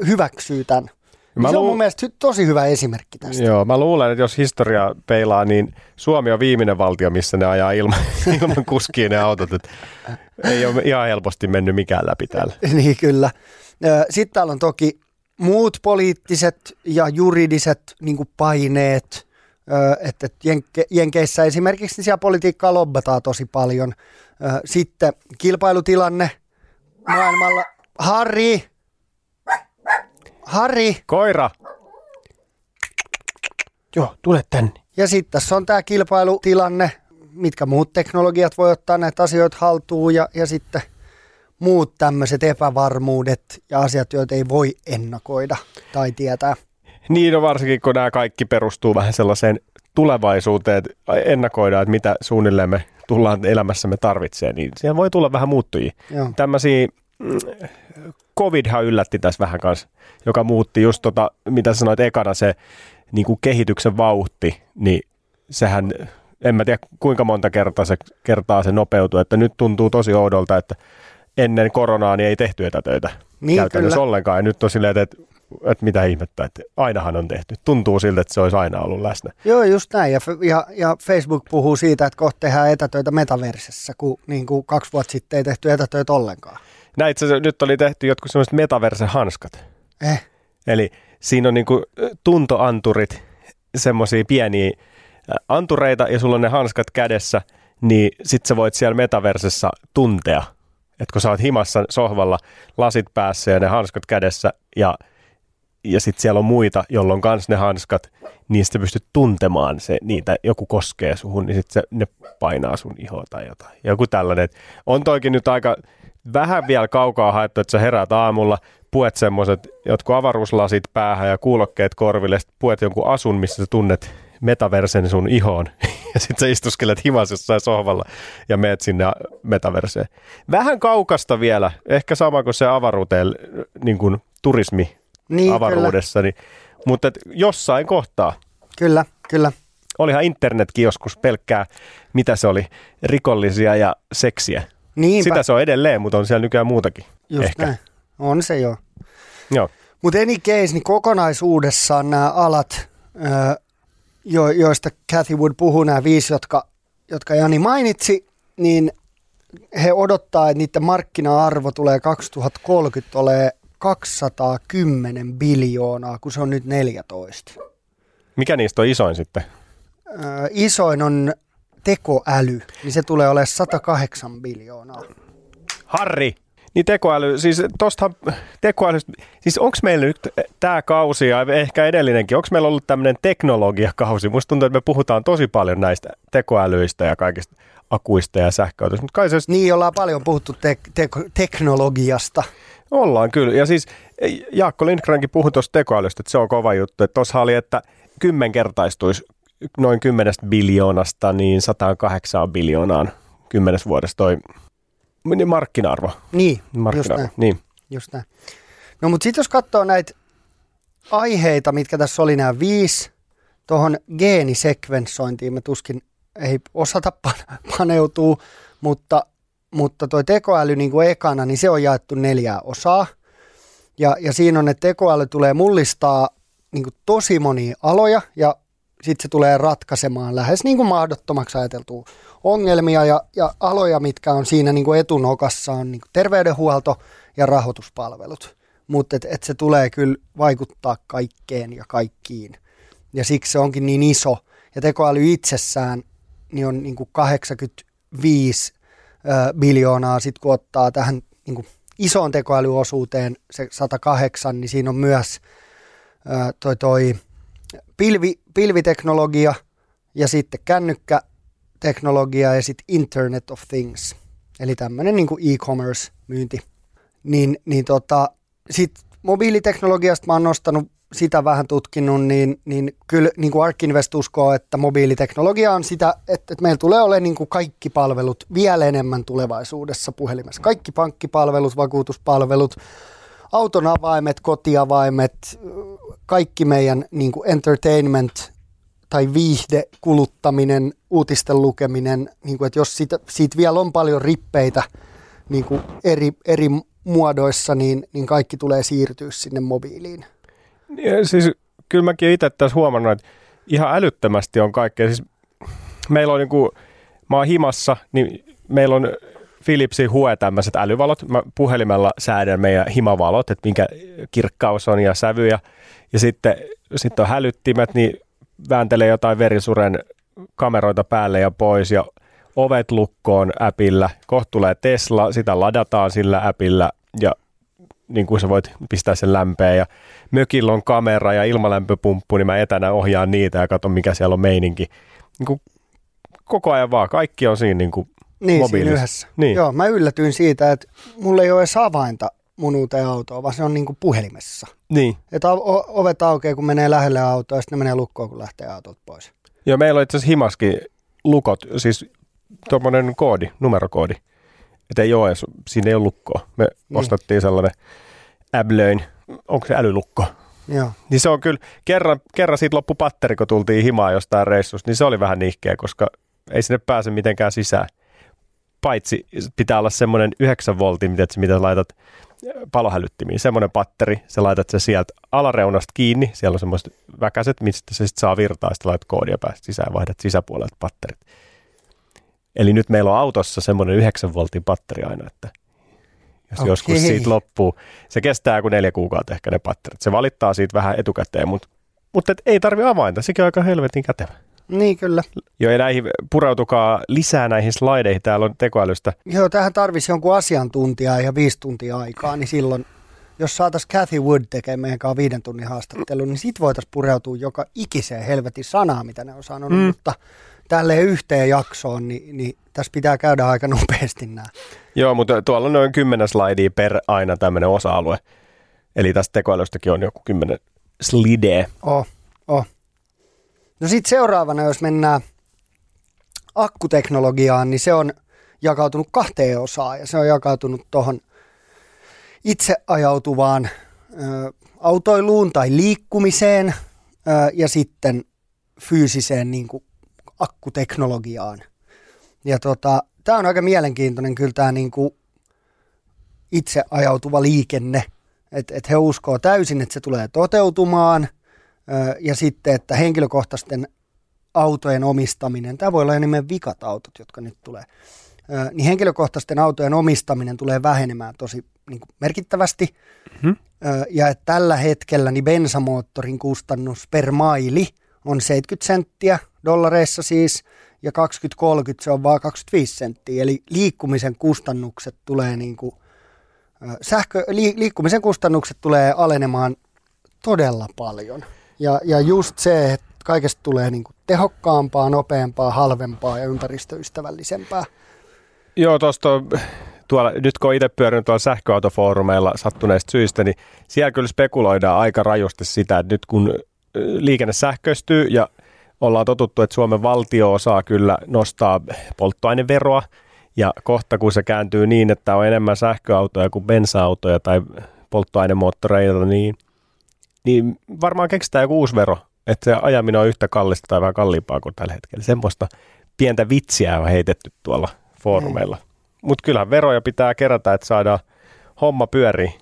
hyväksyy tämän. Mä se on mun mielestä tosi hyvä esimerkki tästä. Joo, mä luulen, että jos historia peilaa, niin Suomi on viimeinen valtio, missä ne ajaa ilman, ilman kuskia ne autot. Et ei ole ihan helposti mennyt mikään läpi täällä. niin kyllä. Sitten täällä on toki muut poliittiset ja juridiset niin paineet, että et Jenke, Jenkeissä esimerkiksi niin siellä politiikkaa lobbataan tosi paljon. Sitten kilpailutilanne maailmalla. Harri! Harri! Koira! Joo, tule tänne. Ja sitten tässä on tämä kilpailutilanne, mitkä muut teknologiat voi ottaa näitä asioita haltuun ja, ja sitten muut tämmöiset epävarmuudet ja asiat, joita ei voi ennakoida tai tietää. Niin on varsinkin, kun nämä kaikki perustuu vähän sellaiseen tulevaisuuteen, että ennakoidaan, että mitä suunnilleen me tullaan elämässämme tarvitsee, niin siellä voi tulla vähän muuttujia. Joo. Tämmöisiä, mm, covidhan yllätti tässä vähän kanssa, joka muutti just tota, mitä sanoit ekana, se niin kuin kehityksen vauhti, niin sehän, en mä tiedä kuinka monta kertaa se, kertaa se nopeutui, että nyt tuntuu tosi oudolta, että ennen koronaa niin ei tehty etätöitä Niin, käytännössä kyllä. ollenkaan. Ja nyt on silleen, että, että mitä ihmettä, että ainahan on tehty. Tuntuu siltä, että se olisi aina ollut läsnä. Joo, just näin. Ja, ja, ja Facebook puhuu siitä, että kohta tehdään etätöitä metaversessä, kun, niin kuin kaksi vuotta sitten ei tehty etätöitä ollenkaan. Näin itse asiassa nyt oli tehty jotkut sellaiset metaverse-hanskat. Eh, Eli siinä on niinku tuntoanturit, semmoisia pieniä antureita ja sulla on ne hanskat kädessä, niin sit sä voit siellä metaversessa tuntea. Että kun sä oot himassa sohvalla, lasit päässä ja ne hanskat kädessä ja, ja sitten siellä on muita, jolla on kans ne hanskat, niin sit sä pystyt tuntemaan se, niitä, joku koskee suhun, niin sitten ne painaa sun ihoa tai jotain. Joku tällainen. Et On toikin nyt aika vähän vielä kaukaa haettu, että sä heräät aamulla, puet semmoiset jotkut avaruuslasit päähän ja kuulokkeet korville, sitten puet jonkun asun, missä sä tunnet metaversen sun ihoon. Ja sitten sä istuskelet himassa jossain sohvalla ja meet sinne metaverseen. Vähän kaukasta vielä, ehkä sama kuin se avaruuteen niin kuin turismi niin, avaruudessa, niin, mutta et jossain kohtaa. Kyllä, kyllä, kyllä. Olihan internetkin joskus pelkkää, mitä se oli, rikollisia ja seksiä. Niinpä, Sitä se on edelleen, mutta on siellä nykyään muutakin. just ehkä. näin. On se joo. Joo. Mutta any case, niin kokonaisuudessaan nämä alat, jo, joista Cathy Wood puhuu, nämä viisi, jotka, jotka Jani mainitsi, niin he odottaa, että niiden markkina-arvo tulee 2030 ole 210 biljoonaa, kun se on nyt 14. Mikä niistä on isoin sitten? Ö, isoin on tekoäly, niin se tulee olemaan 108 biljoonaa. Harri! Niin tekoäly, siis tostahan tekoälystä, siis onko meillä nyt tämä kausi ja ehkä edellinenkin, onko meillä ollut tämmöinen teknologiakausi? Musta tuntuu, että me puhutaan tosi paljon näistä tekoälyistä ja kaikista akuista ja sähköautoista, mutta kai se Niin, ollaan paljon puhuttu tek- tek- teknologiasta. Ollaan kyllä. Ja siis eh, Jaakko Lindgrenkin puhui tuosta tekoälystä, että se on kova juttu. Että tuossa oli, että kymmenkertaistuisi noin 10 biljoonasta niin 108 biljoonaan kymmenes vuodessa toi niin markkina-arvo. Niin, just markkina-arvo. näin. Niin. Just näin. No mutta sitten jos katsoo näitä aiheita, mitkä tässä oli nämä viisi, tuohon geenisekvenssointiin me tuskin ei osata pan- paneutua, mutta, mutta toi tekoäly niin kuin ekana, niin se on jaettu neljää osaa. Ja, ja siinä on, että tekoäly tulee mullistaa niin kuin tosi monia aloja ja sitten se tulee ratkaisemaan lähes niin kuin mahdottomaksi ajateltua ongelmia ja, ja aloja, mitkä on siinä niin kuin etunokassa, on niin kuin terveydenhuolto ja rahoituspalvelut. Mutta et, et se tulee kyllä vaikuttaa kaikkeen ja kaikkiin. Ja siksi se onkin niin iso. Ja tekoäly itsessään niin on niin kuin 85 ö, biljoonaa, sitten kun ottaa tähän niin kuin isoon tekoälyosuuteen se 108, niin siinä on myös ö, toi, toi pilvi, pilviteknologia ja sitten kännykkäteknologia ja sitten Internet of Things, eli tämmöinen niin e-commerce-myynti. Niin, niin tota, sitten mobiiliteknologiasta mä oon nostanut sitä vähän tutkinut, niin, niin kyllä niin kuin Ark Invest uskoo, että mobiiliteknologia on sitä, että, että meillä tulee olemaan niin kuin kaikki palvelut vielä enemmän tulevaisuudessa puhelimessa. Kaikki pankkipalvelut, vakuutuspalvelut, auton avaimet, kotiavaimet, kaikki meidän niin kuin entertainment tai viihde, kuluttaminen, uutisten lukeminen, niin kuin, että jos siitä, siitä vielä on paljon rippeitä niin kuin eri, eri muodoissa, niin, niin kaikki tulee siirtyä sinne mobiiliin. Ja siis kyllä mäkin itse tässä huomannut, että ihan älyttömästi on kaikkea. Siis meillä on niin kuin, mä oon himassa, niin meillä on Philipsin hue tämmöiset älyvalot. Mä puhelimella säädän meidän himavalot, että minkä kirkkaus on ja sävyjä. Ja sitten, sitten on hälyttimet, niin vääntelee jotain verisuren kameroita päälle ja pois ja ovet lukkoon äpillä. Kohta tulee Tesla, sitä ladataan sillä äpillä ja niin kuin sä voit pistää sen lämpeen ja mökillä on kamera ja ilmalämpöpumppu, niin mä etänä ohjaan niitä ja katson mikä siellä on meininki. Niin kuin koko ajan vaan, kaikki on siinä niin kuin Niin, mobiilissa. siinä yhdessä. Niin. Joo, mä yllätyin siitä, että mulla ei ole edes avainta mun uuteen autoon, vaan se on niin kuin puhelimessa. Niin. Että o- ovet aukeaa, kun menee lähelle autoa, ja sitten ne menee lukkoon, kun lähtee autot pois. Joo, meillä on itse asiassa himaskin lukot, siis tuommoinen koodi, numerokoodi. Että ei ole siinä ei ole lukkoa. Me Niin. ostettiin sellainen Äblöin, onko se älylukko? Joo. Niin se on kyllä, kerran, kerran siitä loppu patteri, kun tultiin himaan jostain reissusta, niin se oli vähän nihkeä, koska ei sinne pääse mitenkään sisään. Paitsi pitää olla semmoinen 9 voltin, mitä, mitä laitat palohälyttimiin, semmoinen patteri, sä laitat se sieltä alareunasta kiinni, siellä on semmoiset väkäset, mistä se sitten saa virtaa, sitten laitat koodia päästä sisään vaihdat sisäpuolelta patterit. Eli nyt meillä on autossa semmoinen 9 voltin patteri aina, että jos Okei. joskus siitä loppuu, se kestää joku neljä kuukautta ehkä ne patterit. Se valittaa siitä vähän etukäteen, mutta, mutta et ei tarvi avainta, sekin on aika helvetin kätevä. Niin kyllä. Joo, ja näihin pureutukaa lisää näihin slaideihin, täällä on tekoälystä. Joo, tähän tarvisi jonkun asiantuntijaa ja viisi tuntia aikaa, niin silloin, jos saataisiin Cathy Wood tekemään meidän kanssa viiden tunnin haastattelun, niin sit voitaisiin pureutua joka ikiseen helvetin sanaa, mitä ne on sanonut, mm. mutta tälleen yhteen jaksoon, niin, niin tässä pitää käydä aika nopeasti nämä. Joo, mutta tuolla on noin 10 slaidia per aina tämmöinen osa-alue. Eli tästä tekoälystäkin on joku 10 slidea. Oh, oh. No sitten seuraavana, jos mennään akkuteknologiaan, niin se on jakautunut kahteen osaan ja se on jakautunut tuohon itse ajautuvaan ö, autoiluun tai liikkumiseen ö, ja sitten fyysiseen niin kuin akkuteknologiaan. Ja tota, tämä on aika mielenkiintoinen kyllä tämä niin kuin itse ajautuva liikenne, että et he uskoo täysin, että se tulee toteutumaan ja sitten, että henkilökohtaisten autojen omistaminen, tämä voi olla enemmän vikat autot, jotka nyt tulee, niin henkilökohtaisten autojen omistaminen tulee vähenemään tosi niin kuin merkittävästi. Mhm. Ö, ja että tällä hetkellä niin bensamoottorin kustannus per maili on 70 senttiä dollareissa siis, ja 2030 se on vaan 25 senttiä. Eli liikkumisen kustannukset tulee niin kuin, sähkö, li, liikkumisen kustannukset tulee alenemaan todella paljon. Ja, ja just se, että kaikesta tulee niin kuin tehokkaampaa, nopeampaa, halvempaa ja ympäristöystävällisempää. Joo, tuosta tuolla, nyt kun itse pyörinyt tuolla sähköautofoorumeilla sattuneista syistä, niin siellä kyllä spekuloidaan aika rajusti sitä, että nyt kun liikenne sähköistyy ja ollaan totuttu, että Suomen valtio osaa kyllä nostaa polttoaineveroa, ja kohta kun se kääntyy niin, että on enemmän sähköautoja kuin bensa-autoja tai polttoainemoottoreita, niin, niin varmaan keksitään joku uusi vero, että se ajaminen on yhtä kallista tai vähän kalliimpaa kuin tällä hetkellä. Semmoista pientä vitsiä on heitetty tuolla foorumeilla. Mutta kyllähän veroja pitää kerätä, että saadaan homma pyöriin.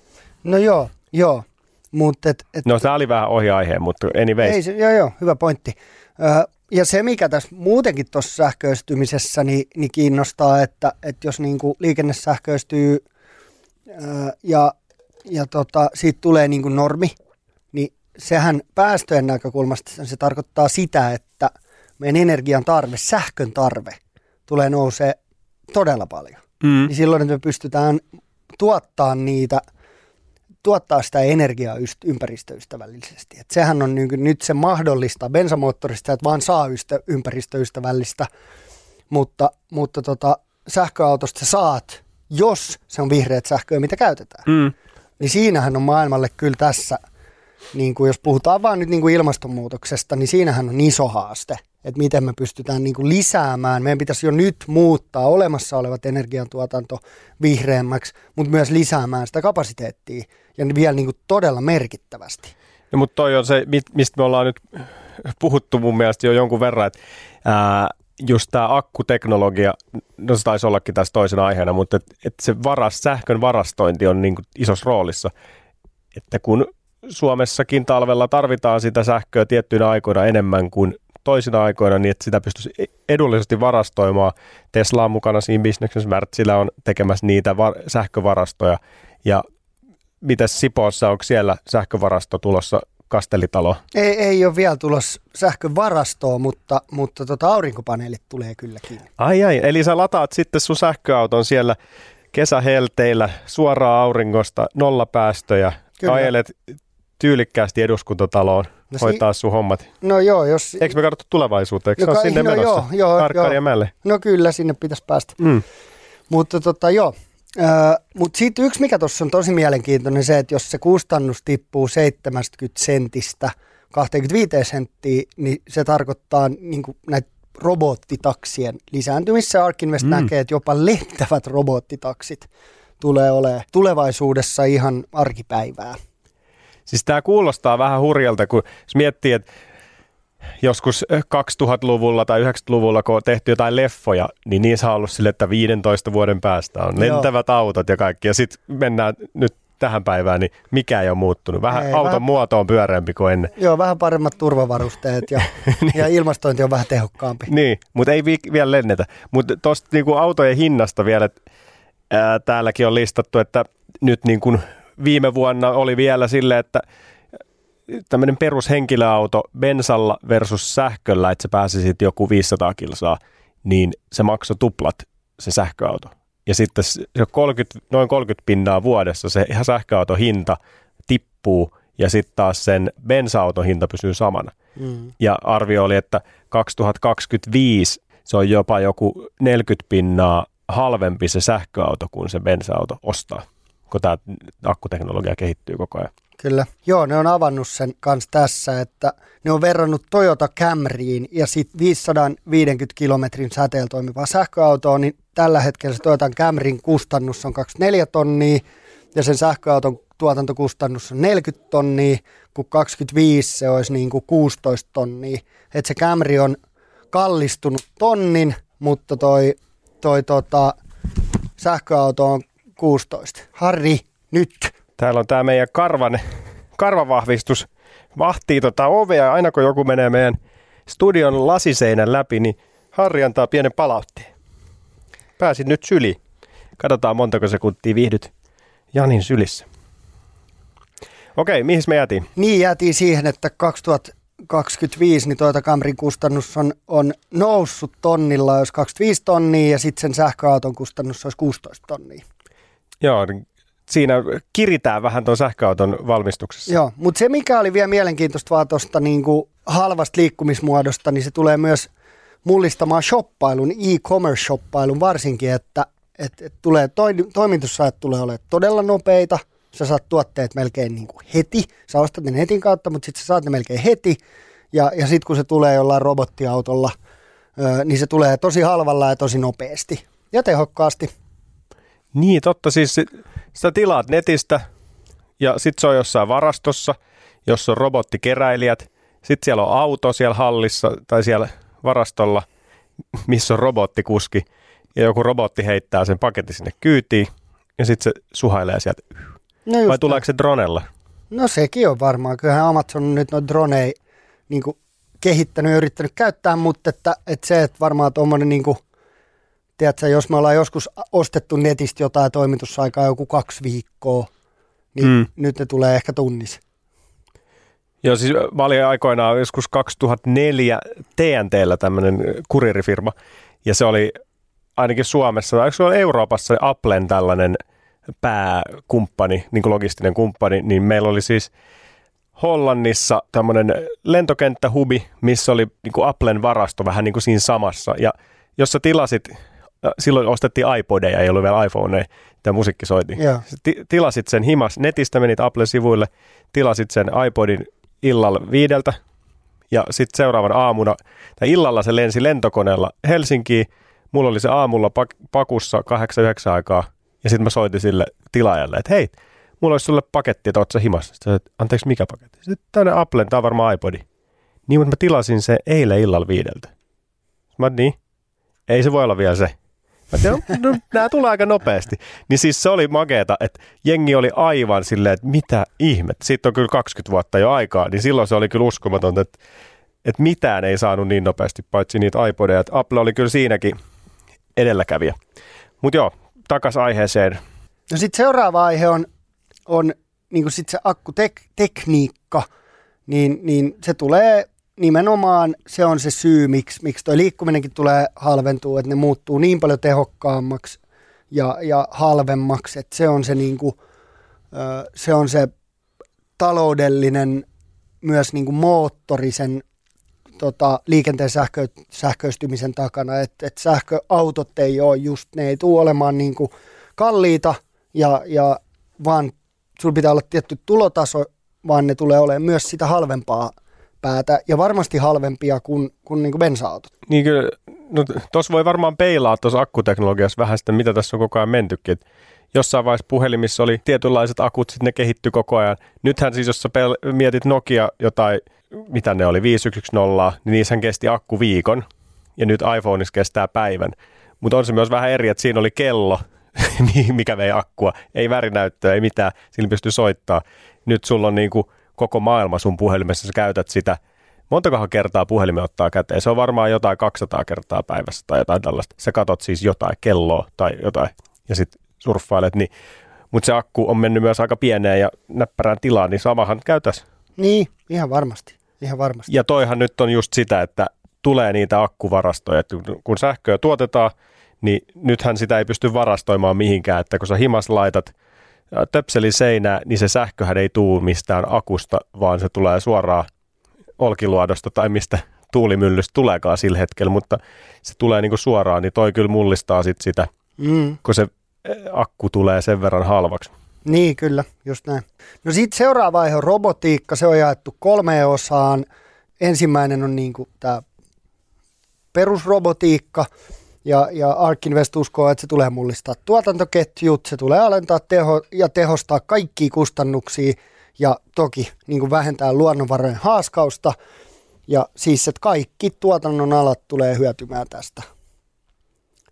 No joo, Joo, mutta et, et, No tämä oli vähän ohi aiheen, mutta anyways. ei se, joo, joo, hyvä pointti. Ö, ja se, mikä tässä muutenkin tuossa sähköistymisessä niin, niin kiinnostaa, että, että jos niin kuin liikenne sähköistyy ö, ja, ja tota, siitä tulee niin kuin normi, niin sehän päästöjen näkökulmasta se tarkoittaa sitä, että meidän energian tarve, sähkön tarve tulee nousee todella paljon. Mm. Niin silloin, että me pystytään tuottaa niitä, tuottaa sitä energiaa yst- ympäristöystävällisesti. Et sehän on niin nyt se mahdollista bensamoottorista, että vaan saa ystä- ympäristöystävällistä, mutta, mutta tota, sähköautosta sä saat, jos se on vihreät sähköä, mitä käytetään. Mm. Niin siinähän on maailmalle kyllä tässä, niin kuin jos puhutaan vaan nyt niin kuin ilmastonmuutoksesta, niin siinähän on iso haaste, että miten me pystytään niin kuin lisäämään. Meidän pitäisi jo nyt muuttaa olemassa olevat energiantuotanto vihreämmäksi, mutta myös lisäämään sitä kapasiteettia ja vielä niin kuin todella merkittävästi. No, mutta toi on se, mistä me ollaan nyt puhuttu mun mielestä jo jonkun verran, että ää, just tämä akkuteknologia, no se taisi ollakin tässä toisena aiheena, mutta et, et se varas, sähkön varastointi on niin isossa roolissa, että kun Suomessakin talvella tarvitaan sitä sähköä tiettyinä aikoina enemmän kuin toisina aikoina, niin että sitä pystyisi edullisesti varastoimaan. Tesla on mukana siinä bisneksessä, Wärtsilä on tekemässä niitä var- sähkövarastoja ja mitäs Sipoossa, onko siellä sähkövarasto tulossa Kastelitalo? Ei, ei ole vielä tulossa sähkövarastoa, mutta, mutta tota aurinkopaneelit tulee kylläkin. Ai ai, eli sä lataat sitten sun sähköauton siellä kesähelteillä suoraan auringosta, nolla päästöjä, Kyllä. ajelet tyylikkäästi eduskuntataloon, No hoitaa sun hommat. No joo, jos... Eikö me katsottu tulevaisuuteen? Eikö No se sinne no menossa? joo, joo, Arkadianmäelle. No kyllä, sinne pitäisi päästä. Mm. Mutta tota joo, öö, mutta sitten yksi mikä tuossa on tosi mielenkiintoinen se, että jos se kustannus tippuu 70 sentistä 25 senttiä, niin se tarkoittaa niin näitä robottitaksien lisääntymistä. Arkinvest mm. näkee, että jopa lentävät robottitaksit tulee olemaan tulevaisuudessa ihan arkipäivää. Siis tämä kuulostaa vähän hurjalta, kun jos miettii, että joskus 2000-luvulla tai 90-luvulla, kun on tehty jotain leffoja, niin niissä on ollut sille, että 15 vuoden päästä on Joo. lentävät autot ja kaikki. Ja sitten mennään nyt tähän päivään, niin mikä ei ole muuttunut. Vähän Ei, auton vähän- muoto on pyöreämpi kuin ennen. Joo, vähän paremmat turvavarusteet ja, ja ilmastointi on vähän tehokkaampi. Niin, mutta ei vi- vielä lennetä. Mutta tuosta niinku autojen hinnasta vielä, että ää, täälläkin on listattu, että nyt niinku viime vuonna oli vielä sille, että tämmöinen perushenkilöauto bensalla versus sähköllä, että se pääsi sitten joku 500 kilsaa, niin se maksoi tuplat se sähköauto. Ja sitten se 30, noin 30 pinnaa vuodessa se ihan sähköauton hinta tippuu ja sitten taas sen bensa-auton hinta pysyy samana. Mm. Ja arvio oli, että 2025 se on jopa joku 40 pinnaa halvempi se sähköauto kuin se bensa-auto ostaa, kun tämä akkuteknologia kehittyy koko ajan. Kyllä. Joo, ne on avannut sen kanssa tässä, että ne on verrannut Toyota Camryin ja sitten 550 kilometrin säteellä toimivaa sähköautoa, niin tällä hetkellä se Toyota Camryn kustannus on 24 tonnia ja sen sähköauton tuotantokustannus on 40 tonnia, kun 25 se olisi niin kuin 16 tonnia. Että se Camry on kallistunut tonnin, mutta toi, toi tota, sähköauto on 16. Harri, nyt! Täällä on tämä meidän karvan, karvavahvistus. Vahtii tota ovea aina kun joku menee meidän studion lasiseinän läpi, niin Harri antaa pienen palautteen. Pääsin nyt syli. Katsotaan montako sekuntia viihdyt Janin sylissä. Okei, mihin me jäätiin? Niin jäätiin siihen, että 2025 niin Toyota Camryn kustannus on, on noussut tonnilla, jos 25 tonnia ja sitten sen sähköauton kustannus olisi 16 tonnia. Joo, niin siinä kiritään vähän tuon sähköauton valmistuksessa. Joo, mutta se mikä oli vielä mielenkiintoista vaan tuosta niin halvasta liikkumismuodosta, niin se tulee myös mullistamaan shoppailun, e-commerce-shoppailun varsinkin, että et, et tulee, toi, toimitusajat tulee olemaan todella nopeita, sä saat tuotteet melkein niin kuin heti, sä ostat ne netin kautta, mutta sitten sä saat ne melkein heti, ja, ja sitten kun se tulee jollain robottiautolla, ö, niin se tulee tosi halvalla ja tosi nopeasti ja tehokkaasti. Niin, totta. Siis sit- sitä tilaat netistä ja sitten se on jossain varastossa, jossa on robottikeräilijät. Sitten siellä on auto siellä hallissa tai siellä varastolla, missä on robottikuski. Ja joku robotti heittää sen paketin sinne kyytiin ja sitten se suhailee sieltä. No Vai tuleeko se dronella? No sekin on varmaan. Kyllähän Amazon on nyt noita droneja niin kehittänyt ja yrittänyt käyttää, mutta että, että se, että varmaan tuommoinen niin kuin, tiedätkö, jos me ollaan joskus ostettu netistä jotain toimitusaikaa joku kaksi viikkoa, niin mm. nyt ne tulee ehkä tunnis. Joo, siis mä olin aikoinaan joskus 2004 TNTllä tämmöinen kuririfirma, ja se oli ainakin Suomessa, tai se oli Euroopassa Applen tällainen pääkumppani, niin kuin logistinen kumppani, niin meillä oli siis Hollannissa tämmöinen lentokenttähubi, missä oli niin kuin Applen varasto vähän niin kuin siinä samassa, ja jos sä tilasit silloin ostettiin iPodeja, ei ollut vielä iPhoneja, tämä musiikki soiti. Joo. Ti- tilasit sen himas netistä, menit Applen sivuille, tilasit sen iPodin illalla viideltä, ja sitten seuraavan aamuna, tai illalla se lensi lentokoneella Helsinkiin, mulla oli se aamulla pak- pakussa 8-9 aikaa, ja sitten mä soitin sille tilaajalle, että hei, mulla olisi sulle paketti, että oot sä himassa. Sitten anteeksi, mikä paketti? Sitten tämmöinen Applen, tää on varmaan iPodi. Niin, mutta mä tilasin se eilen illalla viideltä. Mä niin, ei se voi olla vielä se. Mä tiedän, no, nämä tulee aika nopeasti. Niin siis se oli makeeta, että jengi oli aivan silleen, että mitä ihmettä. Siitä on kyllä 20 vuotta jo aikaa, niin silloin se oli kyllä uskomatonta, että, että mitään ei saanut niin nopeasti, paitsi niitä iPodeja. Että Apple oli kyllä siinäkin edelläkävijä. Mutta joo, takas aiheeseen. No sitten seuraava aihe on, on niin sit se akkutekniikka, niin, niin se tulee nimenomaan se on se syy, miksi, miksi tuo liikkuminenkin tulee halventua, että ne muuttuu niin paljon tehokkaammaksi ja, ja halvemmaksi, että se on se, niin kuin, se, on se taloudellinen myös niin kuin moottori sen tota, liikenteen sähkö, sähköistymisen takana, että et sähköautot ei ole just, ne ei tule olemaan niin kuin kalliita, ja, ja vaan sulla pitää olla tietty tulotaso, vaan ne tulee olemaan myös sitä halvempaa päätä ja varmasti halvempia kuin, kuin, niin kuin bensa-autot. Niin kyllä, no tuossa voi varmaan peilaa tuossa akkuteknologiassa vähän sitä, mitä tässä on koko ajan mentykin. Et jossain vaiheessa puhelimissa oli tietynlaiset akut, sitten ne kehittyi koko ajan. Nythän siis, jos sä pel- mietit Nokia jotain, mitä ne oli, 5110, niin niissähän kesti akku viikon, ja nyt iPhoneissa kestää päivän. Mutta on se myös vähän eri, että siinä oli kello, mikä vei akkua. Ei värinäyttöä, ei mitään, sillä pystyy soittaa. Nyt sulla on niin kuin koko maailma sun puhelimessa, sä käytät sitä. Montakohan kertaa puhelimen ottaa käteen? Se on varmaan jotain 200 kertaa päivässä tai jotain tällaista. Sä katot siis jotain kelloa tai jotain ja sitten surffailet, niin mutta se akku on mennyt myös aika pieneen ja näppärään tilaan, niin samahan käytäs. Niin, ihan varmasti. Ihan varmasti. Ja toihan nyt on just sitä, että tulee niitä akkuvarastoja, että kun sähköä tuotetaan, niin nythän sitä ei pysty varastoimaan mihinkään, että kun sä himas laitat töpselin seinää, niin se sähköhän ei tuu mistään akusta, vaan se tulee suoraan olkiluodosta tai mistä tuulimyllystä tuleekaan sillä hetkellä, mutta se tulee niinku suoraan, niin toi kyllä mullistaa sit sitä, mm. kun se akku tulee sen verran halvaksi. Niin, kyllä, just näin. No sitten seuraava vaihe on robotiikka, se on jaettu kolmeen osaan. Ensimmäinen on niinku tämä perusrobotiikka, ja, ja Arkinvest uskoo, että se tulee mullistaa tuotantoketjut, se tulee alentaa teho ja tehostaa kaikkia kustannuksia ja toki niin kuin vähentää luonnonvarojen haaskausta. Ja siis, että kaikki tuotannon alat tulee hyötymään tästä.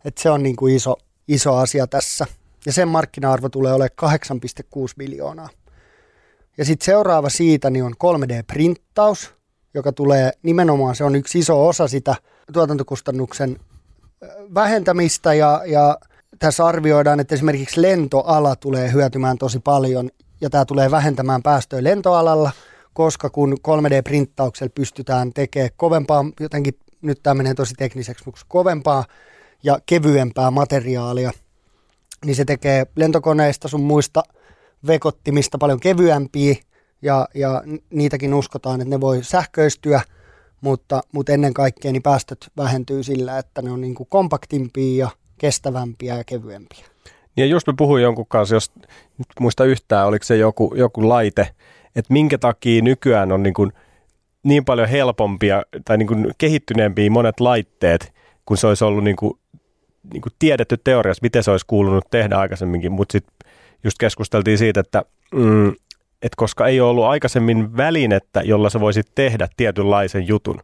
Et se on niin kuin iso, iso asia tässä. Ja sen markkina-arvo tulee olemaan 8,6 miljoonaa. Ja sitten seuraava siitä niin on 3D-printtaus, joka tulee nimenomaan, se on yksi iso osa sitä tuotantokustannuksen vähentämistä ja, ja tässä arvioidaan, että esimerkiksi lentoala tulee hyötymään tosi paljon ja tämä tulee vähentämään päästöjä lentoalalla, koska kun 3D-printtauksella pystytään tekemään kovempaa, jotenkin nyt tämä menee tosi tekniseksi, mutta kovempaa ja kevyempää materiaalia, niin se tekee lentokoneista sun muista vekottimista paljon kevyempiä ja, ja niitäkin uskotaan, että ne voi sähköistyä – mutta, mutta ennen kaikkea niin päästöt vähentyy sillä, että ne on niin kuin kompaktimpia ja kestävämpiä ja kevyempiä. Ja just mä puhuin jonkun kanssa, jos nyt muista yhtään, oliko se joku, joku laite, että minkä takia nykyään on niin, kuin niin paljon helpompia tai niin kuin kehittyneempiä monet laitteet, kun se olisi ollut niin kuin, niin kuin tiedetty teoriassa, miten se olisi kuulunut tehdä aikaisemminkin, mutta sitten just keskusteltiin siitä, että mm, että koska ei ole ollut aikaisemmin välinettä, jolla sä voisit tehdä tietynlaisen jutun,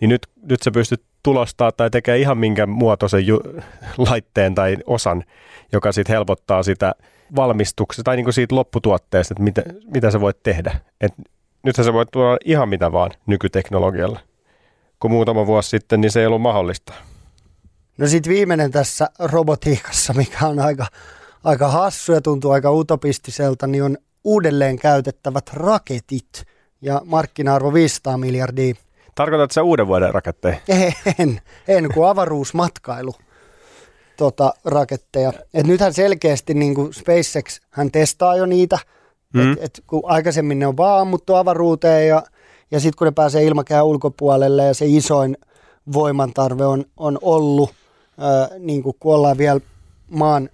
niin nyt, nyt sä pystyt tulostaa tai tekee ihan minkä muotoisen ju- laitteen tai osan, joka sitten helpottaa sitä valmistuksesta tai niinku siitä lopputuotteesta, että mitä, mitä sä voit tehdä. Et nythän sä voit tuoda ihan mitä vaan nykyteknologialla. Kun muutama vuosi sitten, niin se ei ollut mahdollista. No sitten viimeinen tässä robotiikassa, mikä on aika, aika hassu ja tuntuu aika utopistiselta, niin on uudelleen käytettävät raketit ja markkina-arvo 500 miljardia. Tarkoitatko sä uuden vuoden raketteja? En, en kun avaruusmatkailu tota, raketteja. Et nythän selkeästi niin kuin SpaceX hän testaa jo niitä, mm. et, et, kun aikaisemmin ne on vaan ammuttu avaruuteen ja, ja sitten kun ne pääsee ilmakehän ulkopuolelle ja se isoin voimantarve on, on ollut, ää, niin kuin kun ollaan vielä maan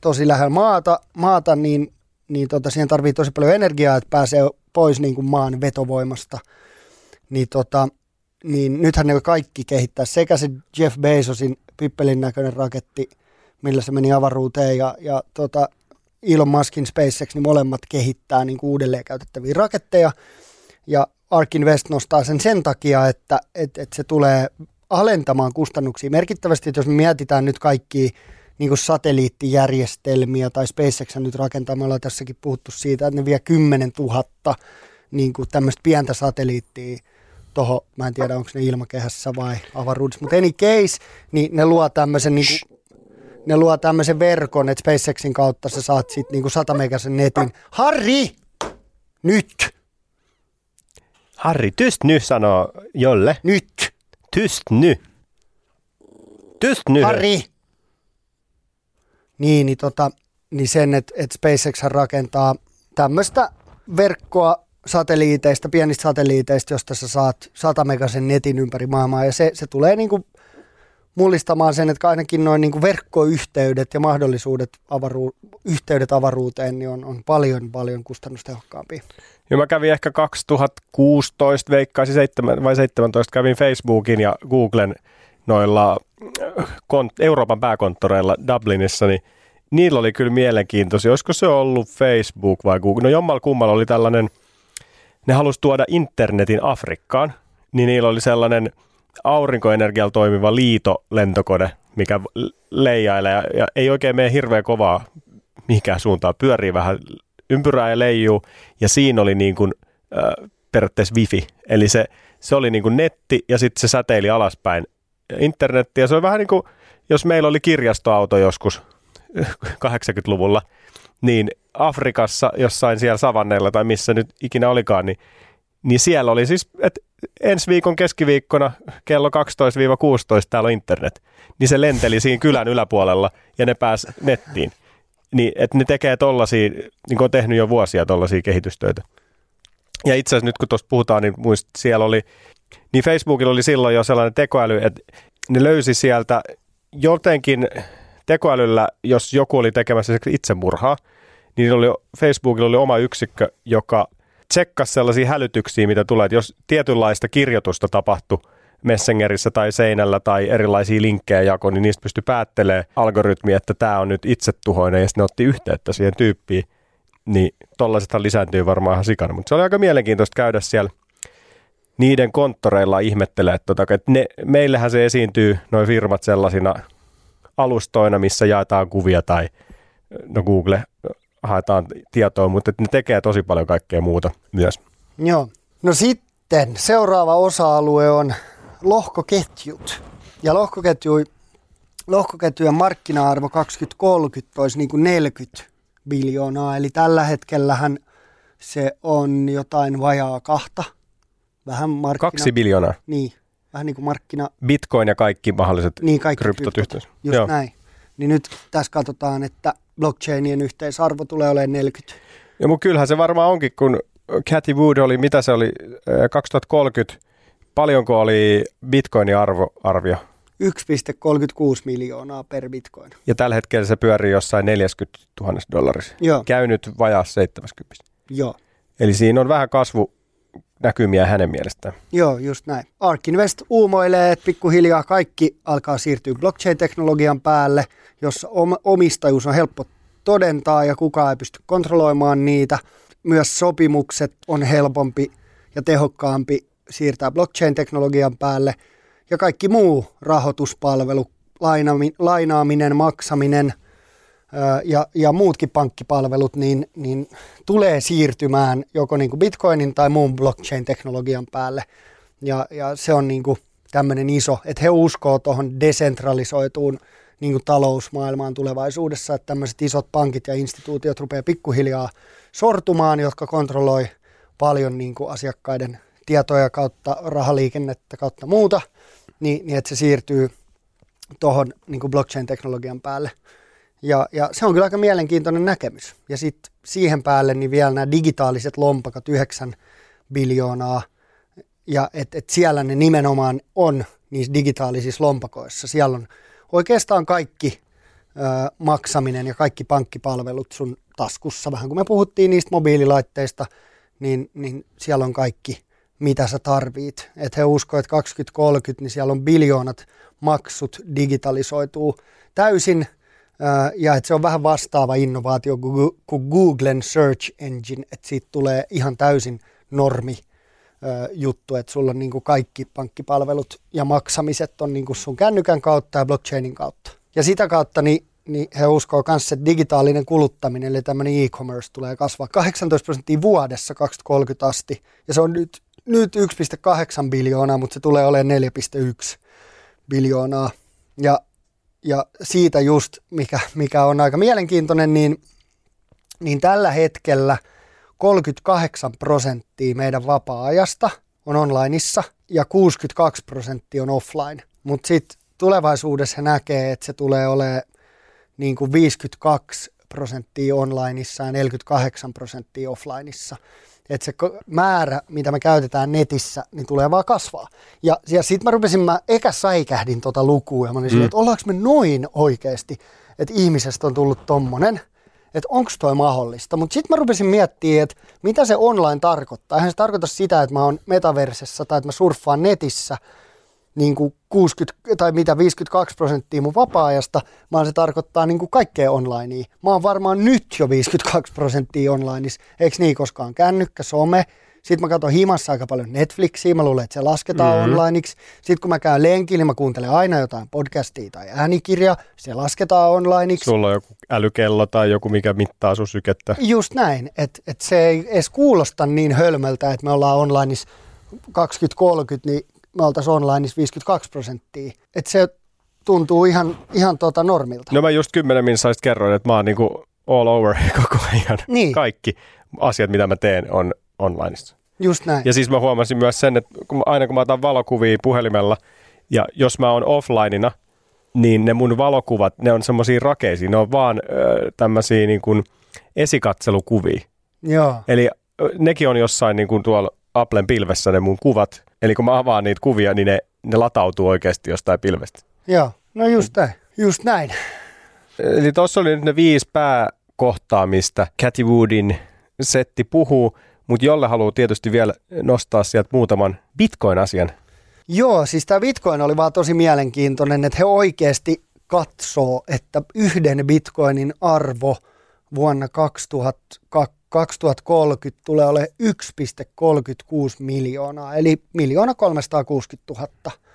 tosi lähellä maata, maata niin, niin tota, siihen tarvii tosi paljon energiaa, että pääsee pois niin kuin maan vetovoimasta. Niin, tota, niin nythän ne kaikki kehittää sekä se Jeff Bezosin pippelin näköinen raketti, millä se meni avaruuteen ja, ja tota, Elon Muskin SpaceX, niin molemmat kehittää niin kuin uudelleen käytettäviä raketteja. Ja Ark Invest nostaa sen sen takia, että, että, että se tulee alentamaan kustannuksia merkittävästi, että jos me mietitään nyt kaikki niin kuin satelliittijärjestelmiä tai SpaceX nyt rakentaa, me ollaan tässäkin puhuttu siitä, että ne vie 10 000 niin kuin tämmöistä pientä satelliittia tuohon, mä en tiedä onko ne ilmakehässä vai avaruudessa, mutta any case, niin ne luo tämmöisen niin kuin, ne luo tämmöisen verkon, että SpaceXin kautta sä saat sit niinku 100 megasen netin. Harri! Nyt! Harri, tyst nyt sanoo Jolle. Nyt! Tyst nyt. Tyst nyt. Harri! Niin, niin, tota, niin sen, että et SpaceX rakentaa tämmöistä verkkoa satelliiteista, pienistä satelliiteista, josta sä saat 100 megasen netin ympäri maailmaa. Ja se, se tulee niinku mullistamaan sen, että ainakin noin niin verkkoyhteydet ja mahdollisuudet avaru- yhteydet avaruuteen niin on, on paljon, paljon kustannustehokkaampia. Joo, mä kävin ehkä 2016, veikkaisin 7 vai 17, kävin Facebookin ja Googlen noilla Euroopan pääkonttoreilla Dublinissa, niin niillä oli kyllä mielenkiintoisia. Olisiko se ollut Facebook vai Google? No jommalla kummalla oli tällainen, ne halusi tuoda internetin Afrikkaan, niin niillä oli sellainen – aurinkoenergialla toimiva liitolentokone, mikä leijailee ja, ja ei oikein mene hirveän kovaa mihinkään suuntaan. Pyörii vähän ympyrää ja leijuu ja siinä oli niin kuin, äh, periaatteessa wifi. Eli se, se oli niin kuin netti ja sitten se säteili alaspäin internetti ja se oli vähän niin kuin, jos meillä oli kirjastoauto joskus 80-luvulla, niin Afrikassa jossain siellä savanneilla tai missä nyt ikinä olikaan, niin, niin siellä oli siis, että ensi viikon keskiviikkona kello 12-16 täällä on internet, niin se lenteli siinä kylän yläpuolella ja ne pääsi nettiin. Niin, että ne tekee tollasia, niin kuin on tehnyt jo vuosia tollaisia kehitystöitä. Ja itse asiassa nyt kun tuossa puhutaan, niin muist, siellä oli, niin Facebookilla oli silloin jo sellainen tekoäly, että ne löysi sieltä jotenkin tekoälyllä, jos joku oli tekemässä itsemurhaa, niin oli, Facebookilla oli oma yksikkö, joka tsekkas sellaisia hälytyksiä, mitä tulee, että jos tietynlaista kirjoitusta tapahtui Messengerissä tai seinällä tai erilaisia linkkejä jako, niin niistä pystyi päättelemään algoritmi, että tämä on nyt itsetuhoinen ja sitten ne otti yhteyttä siihen tyyppiin. Niin tollaisethan lisääntyy varmaan ihan sikana, mutta se oli aika mielenkiintoista käydä siellä niiden konttoreilla ihmettelee, että, tota, että ne, meillähän se esiintyy, noin firmat sellaisina alustoina, missä jaetaan kuvia tai no Google haetaan tietoa, mutta ne tekee tosi paljon kaikkea muuta myös. Joo. No sitten seuraava osa-alue on lohkoketjut. Ja lohkoketju, lohkoketjujen markkina-arvo 2030 olisi niin kuin 40 biljoonaa. Eli tällä hetkellähän se on jotain vajaa kahta. Vähän markkina... Kaksi biljoonaa? Niin, vähän niin kuin markkina... Bitcoin ja kaikki mahdolliset niin, kaikki kryptot yhteensä. Just Joo. näin. Niin nyt tässä katsotaan, että blockchainien yhteisarvo tulee olemaan 40. Ja mun kyllähän se varmaan onkin, kun Cathy Wood oli, mitä se oli, 2030, paljonko oli bitcoinin arvo, arvio? 1,36 miljoonaa per bitcoin. Ja tällä hetkellä se pyörii jossain 40 000 dollarissa. Joo. Käynyt vajaa 70. Joo. Eli siinä on vähän kasvu näkymiä hänen mielestään. Joo, just näin. Ark Invest uumoilee, että pikkuhiljaa kaikki alkaa siirtyä blockchain-teknologian päälle, jossa omistajuus on helppo todentaa ja kukaan ei pysty kontrolloimaan niitä. Myös sopimukset on helpompi ja tehokkaampi siirtää blockchain-teknologian päälle ja kaikki muu rahoituspalvelu, lainaaminen, maksaminen ja, ja muutkin pankkipalvelut, niin, niin tulee siirtymään joko niin kuin Bitcoinin tai muun blockchain-teknologian päälle. Ja, ja se on niin kuin tämmöinen iso, että he uskoo tuohon desentralisoituun niin kuin talousmaailmaan tulevaisuudessa, että tämmöiset isot pankit ja instituutiot rupeaa pikkuhiljaa sortumaan, jotka kontrolloi paljon niin kuin asiakkaiden tietoja kautta rahaliikennettä kautta muuta, niin, niin että se siirtyy tuohon niin blockchain-teknologian päälle. Ja, ja se on kyllä aika mielenkiintoinen näkemys. Ja sitten siihen päälle niin vielä nämä digitaaliset lompakat, 9 biljoonaa, ja että et siellä ne nimenomaan on niissä digitaalisissa lompakoissa. Siellä on oikeastaan kaikki ö, maksaminen ja kaikki pankkipalvelut sun taskussa. Vähän kun me puhuttiin niistä mobiililaitteista, niin, niin siellä on kaikki, mitä sä tarvit. Että he uskoo, että 2030, niin siellä on biljoonat maksut digitalisoituu täysin, ja että se on vähän vastaava innovaatio kuin Googlen Search Engine, että siitä tulee ihan täysin normi juttu, että sulla on niin kuin kaikki pankkipalvelut ja maksamiset on niin kuin sun kännykän kautta ja blockchainin kautta. Ja sitä kautta niin, niin he uskoo myös, että digitaalinen kuluttaminen, eli tämmöinen e-commerce tulee kasvaa 18 prosenttia vuodessa 2030 asti. Ja se on nyt, nyt 1,8 biljoonaa, mutta se tulee olemaan 4,1 biljoonaa. Ja, ja siitä just, mikä, mikä on aika mielenkiintoinen, niin, niin tällä hetkellä – 38 prosenttia meidän vapaa-ajasta on onlineissa ja 62 prosenttia on offline. Mutta sitten tulevaisuudessa näkee, että se tulee olemaan niin kuin 52 prosenttia onlineissa ja 48 prosenttia offlineissa. Että se määrä, mitä me käytetään netissä, niin tulee vaan kasvaa. Ja, ja sitten mä rupesin, mä eka säikähdin tota lukua ja mä olin mm. silleen, että ollaanko me noin oikeasti, että ihmisestä on tullut tommonen – että onko toi mahdollista. Mutta sitten mä rupesin miettimään, että mitä se online tarkoittaa. Eihän se tarkoita sitä, että mä oon metaversessa tai että mä surffaan netissä niin kuin 60 tai mitä 52 prosenttia mun vapaa-ajasta, vaan se tarkoittaa niin kuin kaikkea onlinea. Mä oon varmaan nyt jo 52 prosenttia onlineissa, eikö niin koskaan kännykkä, some, sitten mä katson himassa aika paljon Netflixiä, mä luulen, että se lasketaan mm-hmm. onlineiksi. Sitten kun mä käyn lenkillä, niin mä kuuntelen aina jotain podcastia tai äänikirja, se lasketaan onlineiksi. Sulla on joku älykello tai joku, mikä mittaa sun sykettä. Just näin, että et se ei edes kuulosta niin hölmöltä, että me ollaan onlineissa 2030, niin me oltaisiin onlineissa 52 prosenttia. Että se tuntuu ihan, ihan tuota normilta. No mä just kymmenen minuuttia kerroin, että mä oon niinku all over koko ajan. Niin. Kaikki asiat, mitä mä teen, on onlineissa. Just näin. Ja siis mä huomasin myös sen, että kun, aina kun mä otan valokuvia puhelimella, ja jos mä oon offlineina, niin ne mun valokuvat, ne on semmoisia rakeisia, ne on vaan ö, tämmöisiä niin kuin esikatselukuvia. Joo. Eli nekin on jossain niin kuin tuolla Applen pilvessä ne mun kuvat. Eli kun mä avaan niitä kuvia, niin ne, ne latautuu oikeasti jostain pilvestä. Joo, no just näin. Just näin. Eli tuossa oli nyt ne viisi pääkohtaa, mistä Cathy Woodin setti puhuu. Mutta jolle haluaa tietysti vielä nostaa sieltä muutaman Bitcoin-asian. Joo, siis tämä Bitcoin oli vaan tosi mielenkiintoinen, että he oikeasti katsoo, että yhden Bitcoinin arvo vuonna 2000, 2030 tulee olemaan 1,36 miljoonaa, eli miljoona 360 000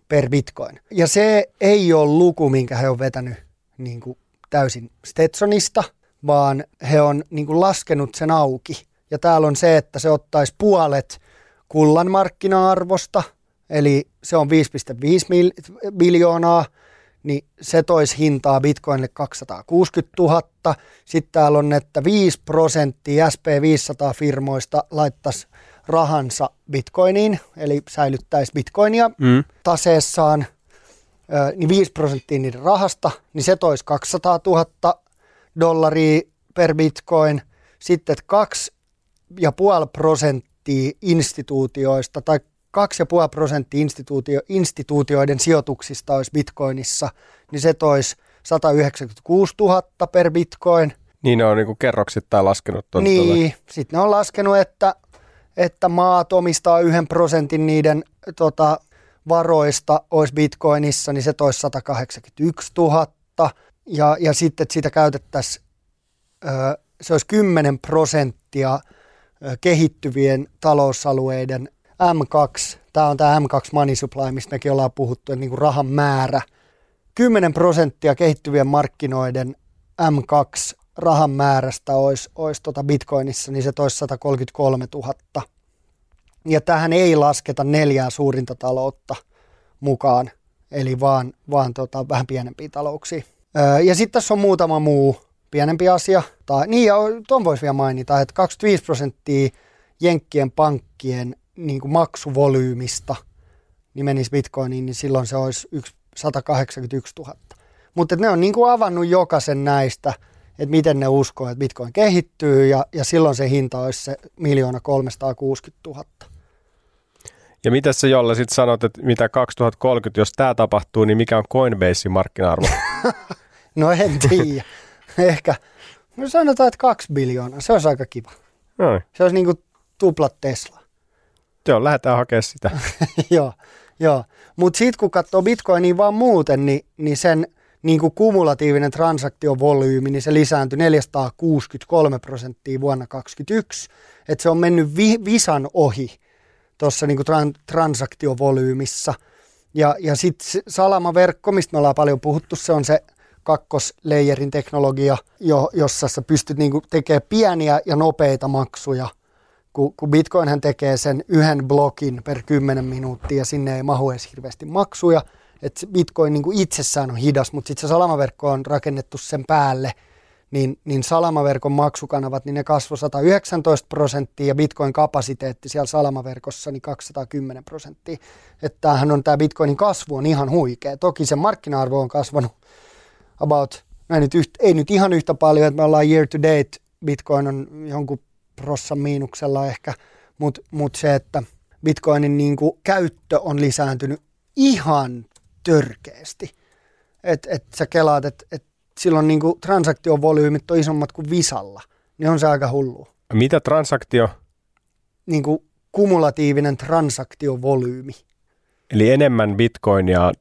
per Bitcoin. Ja se ei ole luku, minkä he on vetänyt niin kuin täysin Stetsonista, vaan he on niin kuin laskenut sen auki ja täällä on se, että se ottaisi puolet kullan markkina-arvosta, eli se on 5,5 miljoonaa, niin se toisi hintaa bitcoinille 260 000. Sitten täällä on, että 5 prosenttia SP500-firmoista laittaisi rahansa bitcoiniin, eli säilyttäisi bitcoinia mm. taseessaan, niin 5 prosenttia niiden rahasta, niin se toisi 200 000 dollaria per bitcoin. Sitten, että kaksi ja puoli prosenttia instituutioista tai 2,5 prosenttia instituutio, instituutioiden sijoituksista olisi bitcoinissa, niin se toisi 196 000 per bitcoin. Niin ne on niin kerroksittain laskenut tuon Niin, sitten ne on laskenut, että, että maat omistaa yhden prosentin niiden tota, varoista olisi bitcoinissa, niin se toisi 181 000. Ja, ja sitten, että sitä käytettäisiin, se olisi 10 prosenttia kehittyvien talousalueiden M2, tämä on tämä M2 Money Supply, mistä mekin ollaan puhuttu, että niin kuin rahan määrä. 10 prosenttia kehittyvien markkinoiden M2 rahan määrästä olisi, olisi tota Bitcoinissa, niin se toisi 133 000. Ja tähän ei lasketa neljää suurinta taloutta mukaan, eli vaan, vaan tota, vähän pienempiä talouksia. Öö, ja sitten tässä on muutama muu pienempi asia. Tai, niin, ja tuon voisi vielä mainita, että 25 prosenttia Jenkkien pankkien niin kuin maksuvolyymista niin menisi bitcoiniin, niin silloin se olisi 181 000. Mutta ne on niin kuin avannut jokaisen näistä, että miten ne uskoo, että bitcoin kehittyy ja, ja silloin se hinta olisi se miljoona 360 000. Ja mitä sä Jolle sitten sanot, että mitä 2030, jos tämä tapahtuu, niin mikä on Coinbasein markkina-arvo? no en tiedä. Ehkä, no sanotaan, että kaksi biljoonaa. Se olisi aika kiva. Noin. Se olisi niin kuin tuplat Tesla. Joo, lähdetään hakemaan sitä. joo, joo. Mutta sitten kun katsoo Bitcoinia vaan muuten, niin, niin sen niin kuin kumulatiivinen transaktiovolyymi, niin se lisääntyi 463 prosenttia vuonna 2021. Että se on mennyt vi, visan ohi tuossa niin tran, transaktiovolyymissa. Ja, ja sitten salamaverkko, mistä me ollaan paljon puhuttu, se on se kakkosleijerin teknologia, jo, jossa sä pystyt niin tekemään pieniä ja nopeita maksuja – kun, kun Bitcoinhan tekee sen yhden blokin per 10 minuuttia ja sinne ei mahu edes hirveästi maksuja, että Bitcoin niin kuin itsessään on hidas, mutta sitten se salamaverkko on rakennettu sen päälle, niin, niin salamaverkon maksukanavat, niin ne kasvoi 119 prosenttia ja Bitcoin-kapasiteetti siellä salamaverkossa niin 210 prosenttia. Että tämähän on tämä Bitcoinin kasvu on ihan huikea. Toki se markkina-arvo on kasvanut about, no ei nyt, yht, ei nyt ihan yhtä paljon, että me ollaan year to date, Bitcoin on jonkun prossan miinuksella ehkä, mutta mut se, että bitcoinin niin kuin käyttö on lisääntynyt ihan törkeästi. Että et sä kelaat, että et silloin niin kuin transaktiovolyymit on isommat kuin Visalla, niin on se aika hullu. Mitä transaktio? Niin kuin kumulatiivinen transaktiovolyymi. Eli enemmän bitcoinia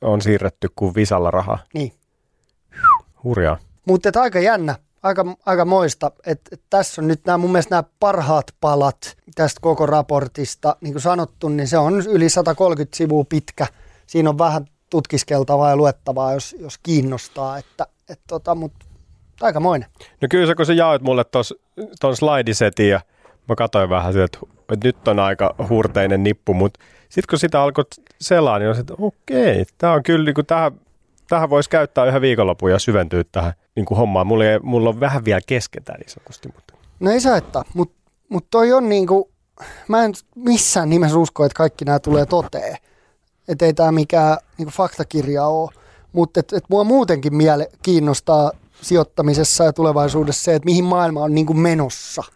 on siirretty kuin Visalla rahaa? Niin. Hurjaa. Mutta aika jännä aika, aika moista, että, että tässä on nyt nämä mun mielestä nämä parhaat palat tästä koko raportista. Niin kuin sanottu, niin se on yli 130 sivua pitkä. Siinä on vähän tutkiskeltavaa ja luettavaa, jos, jos kiinnostaa, että, että tota, mutta moinen. No kyllä se, kun sä jaoit mulle tuon slaidisetin ja mä katsoin vähän sitä, että, että nyt on aika hurteinen nippu, mutta sitten kun sitä alkoi selaa, niin on se, että okei, tämä on kyllä niin kuin tähän tähän voisi käyttää yhden viikonlopun ja syventyä tähän niin kuin hommaan. Mulla, ei, mulla on vähän vielä kesken tämä niin sanotusti. Mutta. No ei saattaa, mutta mut toi on niin kuin, mä en missään nimessä usko, että kaikki nämä tulee toteen. Että ei tämä mikään niin kuin faktakirja ole. Mutta et, et mua muutenkin miele kiinnostaa sijoittamisessa ja tulevaisuudessa se, että mihin maailma on niin kuin menossa –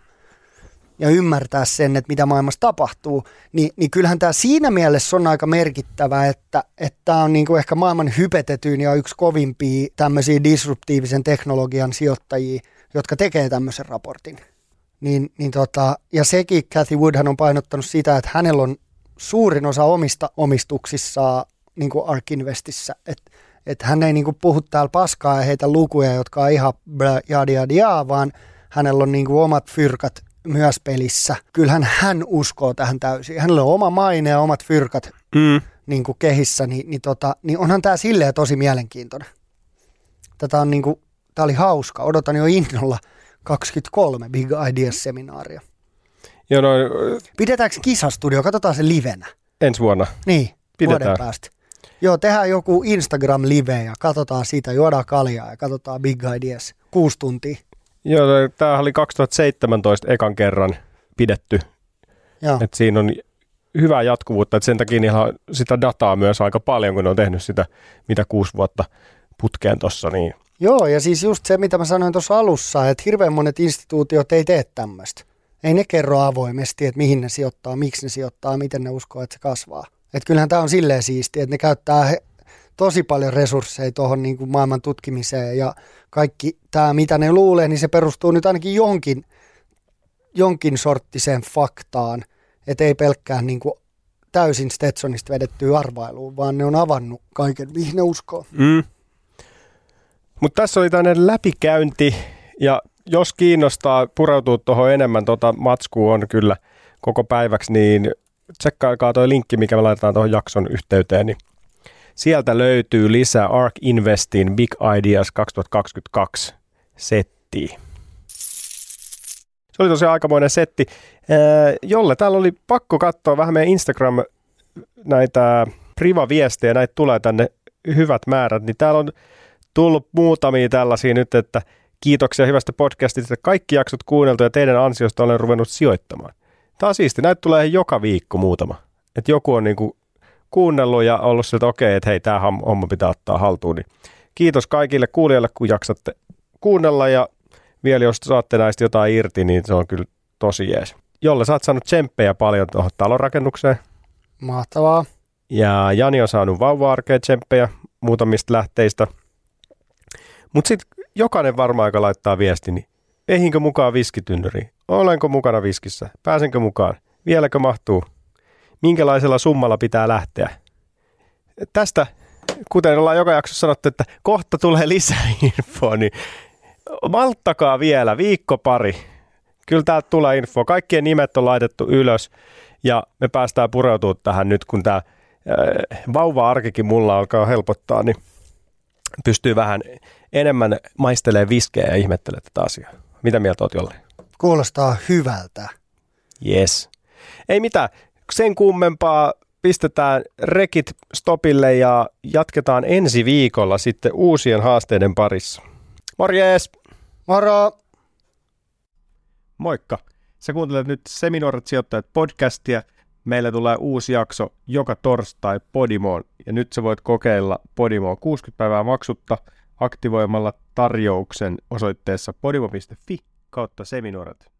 ja ymmärtää sen, että mitä maailmassa tapahtuu, niin, niin kyllähän tämä siinä mielessä on aika merkittävä, että tämä on niinku ehkä maailman hypetetyin ja yksi kovimpia tämmöisiä disruptiivisen teknologian sijoittajia, jotka tekee tämmöisen raportin. Niin, niin tota, ja sekin Cathy Woodhan on painottanut sitä, että hänellä on suurin osa omista omistuksissaan niin kuin Ark Investissä, että et hän ei niin kuin puhu täällä paskaa ja heitä lukuja, jotka on ihan jadi jadi vaan hänellä on niin kuin omat fyrkat myös pelissä. Kyllähän hän uskoo tähän täysin. Hänellä on oma maine ja omat fyrkat mm. niin kuin kehissä, niin, niin, tota, niin onhan tämä silleen tosi mielenkiintoinen. Tätä on niin kuin, tämä oli hauska. Odotan jo innolla 23 Big Ideas-seminaaria. Joo, no, Pidetäänkö kisastudio? Katsotaan se livenä. Ensi vuonna. Niin, Pidetään. vuoden päästä. Joo, tehdään joku Instagram-live ja katsotaan siitä, juodaan kaljaa ja katsotaan Big Ideas. Kuusi tuntia. Joo, tämä oli 2017 ekan kerran pidetty. Joo. Et siinä on hyvää jatkuvuutta, että sen takia ihan sitä dataa myös aika paljon, kun ne on tehnyt sitä mitä kuusi vuotta putkeen tuossa. Niin. Joo, ja siis just se, mitä mä sanoin tuossa alussa, että hirveän monet instituutiot ei tee tämmöistä. Ei ne kerro avoimesti, että mihin ne sijoittaa, miksi ne sijoittaa, miten ne uskoo, että se kasvaa. Et kyllähän tämä on silleen siistiä, että ne käyttää tosi paljon resursseja tuohon niin kuin maailman tutkimiseen ja kaikki tämä, mitä ne luulee, niin se perustuu nyt ainakin jonkin, jonkin sorttiseen faktaan, että ei pelkkään niin kuin täysin Stetsonista vedettyä arvailuun, vaan ne on avannut kaiken, mihin ne uskoo. Mm. Mutta tässä oli tämmöinen läpikäynti, ja jos kiinnostaa pureutua tuohon enemmän, tuota matskua on kyllä koko päiväksi, niin tsekkaakaa toi linkki, mikä me laitetaan tuohon jakson yhteyteen, niin sieltä löytyy lisää ARK Investin Big Ideas 2022 settiä. Se oli tosiaan aikamoinen setti, jolle täällä oli pakko katsoa vähän meidän Instagram näitä priva-viestejä, näitä tulee tänne hyvät määrät, niin täällä on tullut muutamia tällaisia nyt, että kiitoksia hyvästä podcastista, kaikki jaksot kuunneltu ja teidän ansiosta olen ruvennut sijoittamaan. Tämä on siisti, näitä tulee joka viikko muutama. Että joku on niinku kuunnellut ja ollut sieltä, okei, okay, että hei, tämä homma pitää ottaa haltuun. Niin kiitos kaikille kuulijoille, kun jaksatte kuunnella ja vielä jos saatte näistä jotain irti, niin se on kyllä tosi jees. Jolle sä oot saanut tsemppejä paljon tuohon talonrakennukseen. Mahtavaa. Ja Jani on saanut vauva-arkeen tsemppejä muutamista lähteistä. Mutta sitten jokainen varmaan, aika laittaa viesti, niin ehinkö mukaan viskitynnyriin? Olenko mukana viskissä? Pääsenkö mukaan? Vieläkö mahtuu? Minkälaisella summalla pitää lähteä? Tästä, kuten ollaan joka jaksossa sanottu, että kohta tulee lisää infoa, niin malttakaa vielä viikko pari. Kyllä täältä tulee info. Kaikkien nimet on laitettu ylös ja me päästään pureutumaan tähän nyt, kun tämä äh, vauva-arkikin mulla alkaa helpottaa, niin pystyy vähän enemmän maistelemaan viskejä ja ihmettelee tätä asiaa. Mitä mieltä oot jolle? Kuulostaa hyvältä. Yes. Ei mitään. Sen kummempaa pistetään rekit stopille ja jatketaan ensi viikolla sitten uusien haasteiden parissa. Morjes! Moro! Moikka! Sä kuuntelet nyt Seminoorat sijoittajat podcastia. Meillä tulee uusi jakso joka torstai Podimoon ja nyt sä voit kokeilla Podimoa 60 päivää maksutta aktivoimalla tarjouksen osoitteessa podimo.fi kautta seminoorat.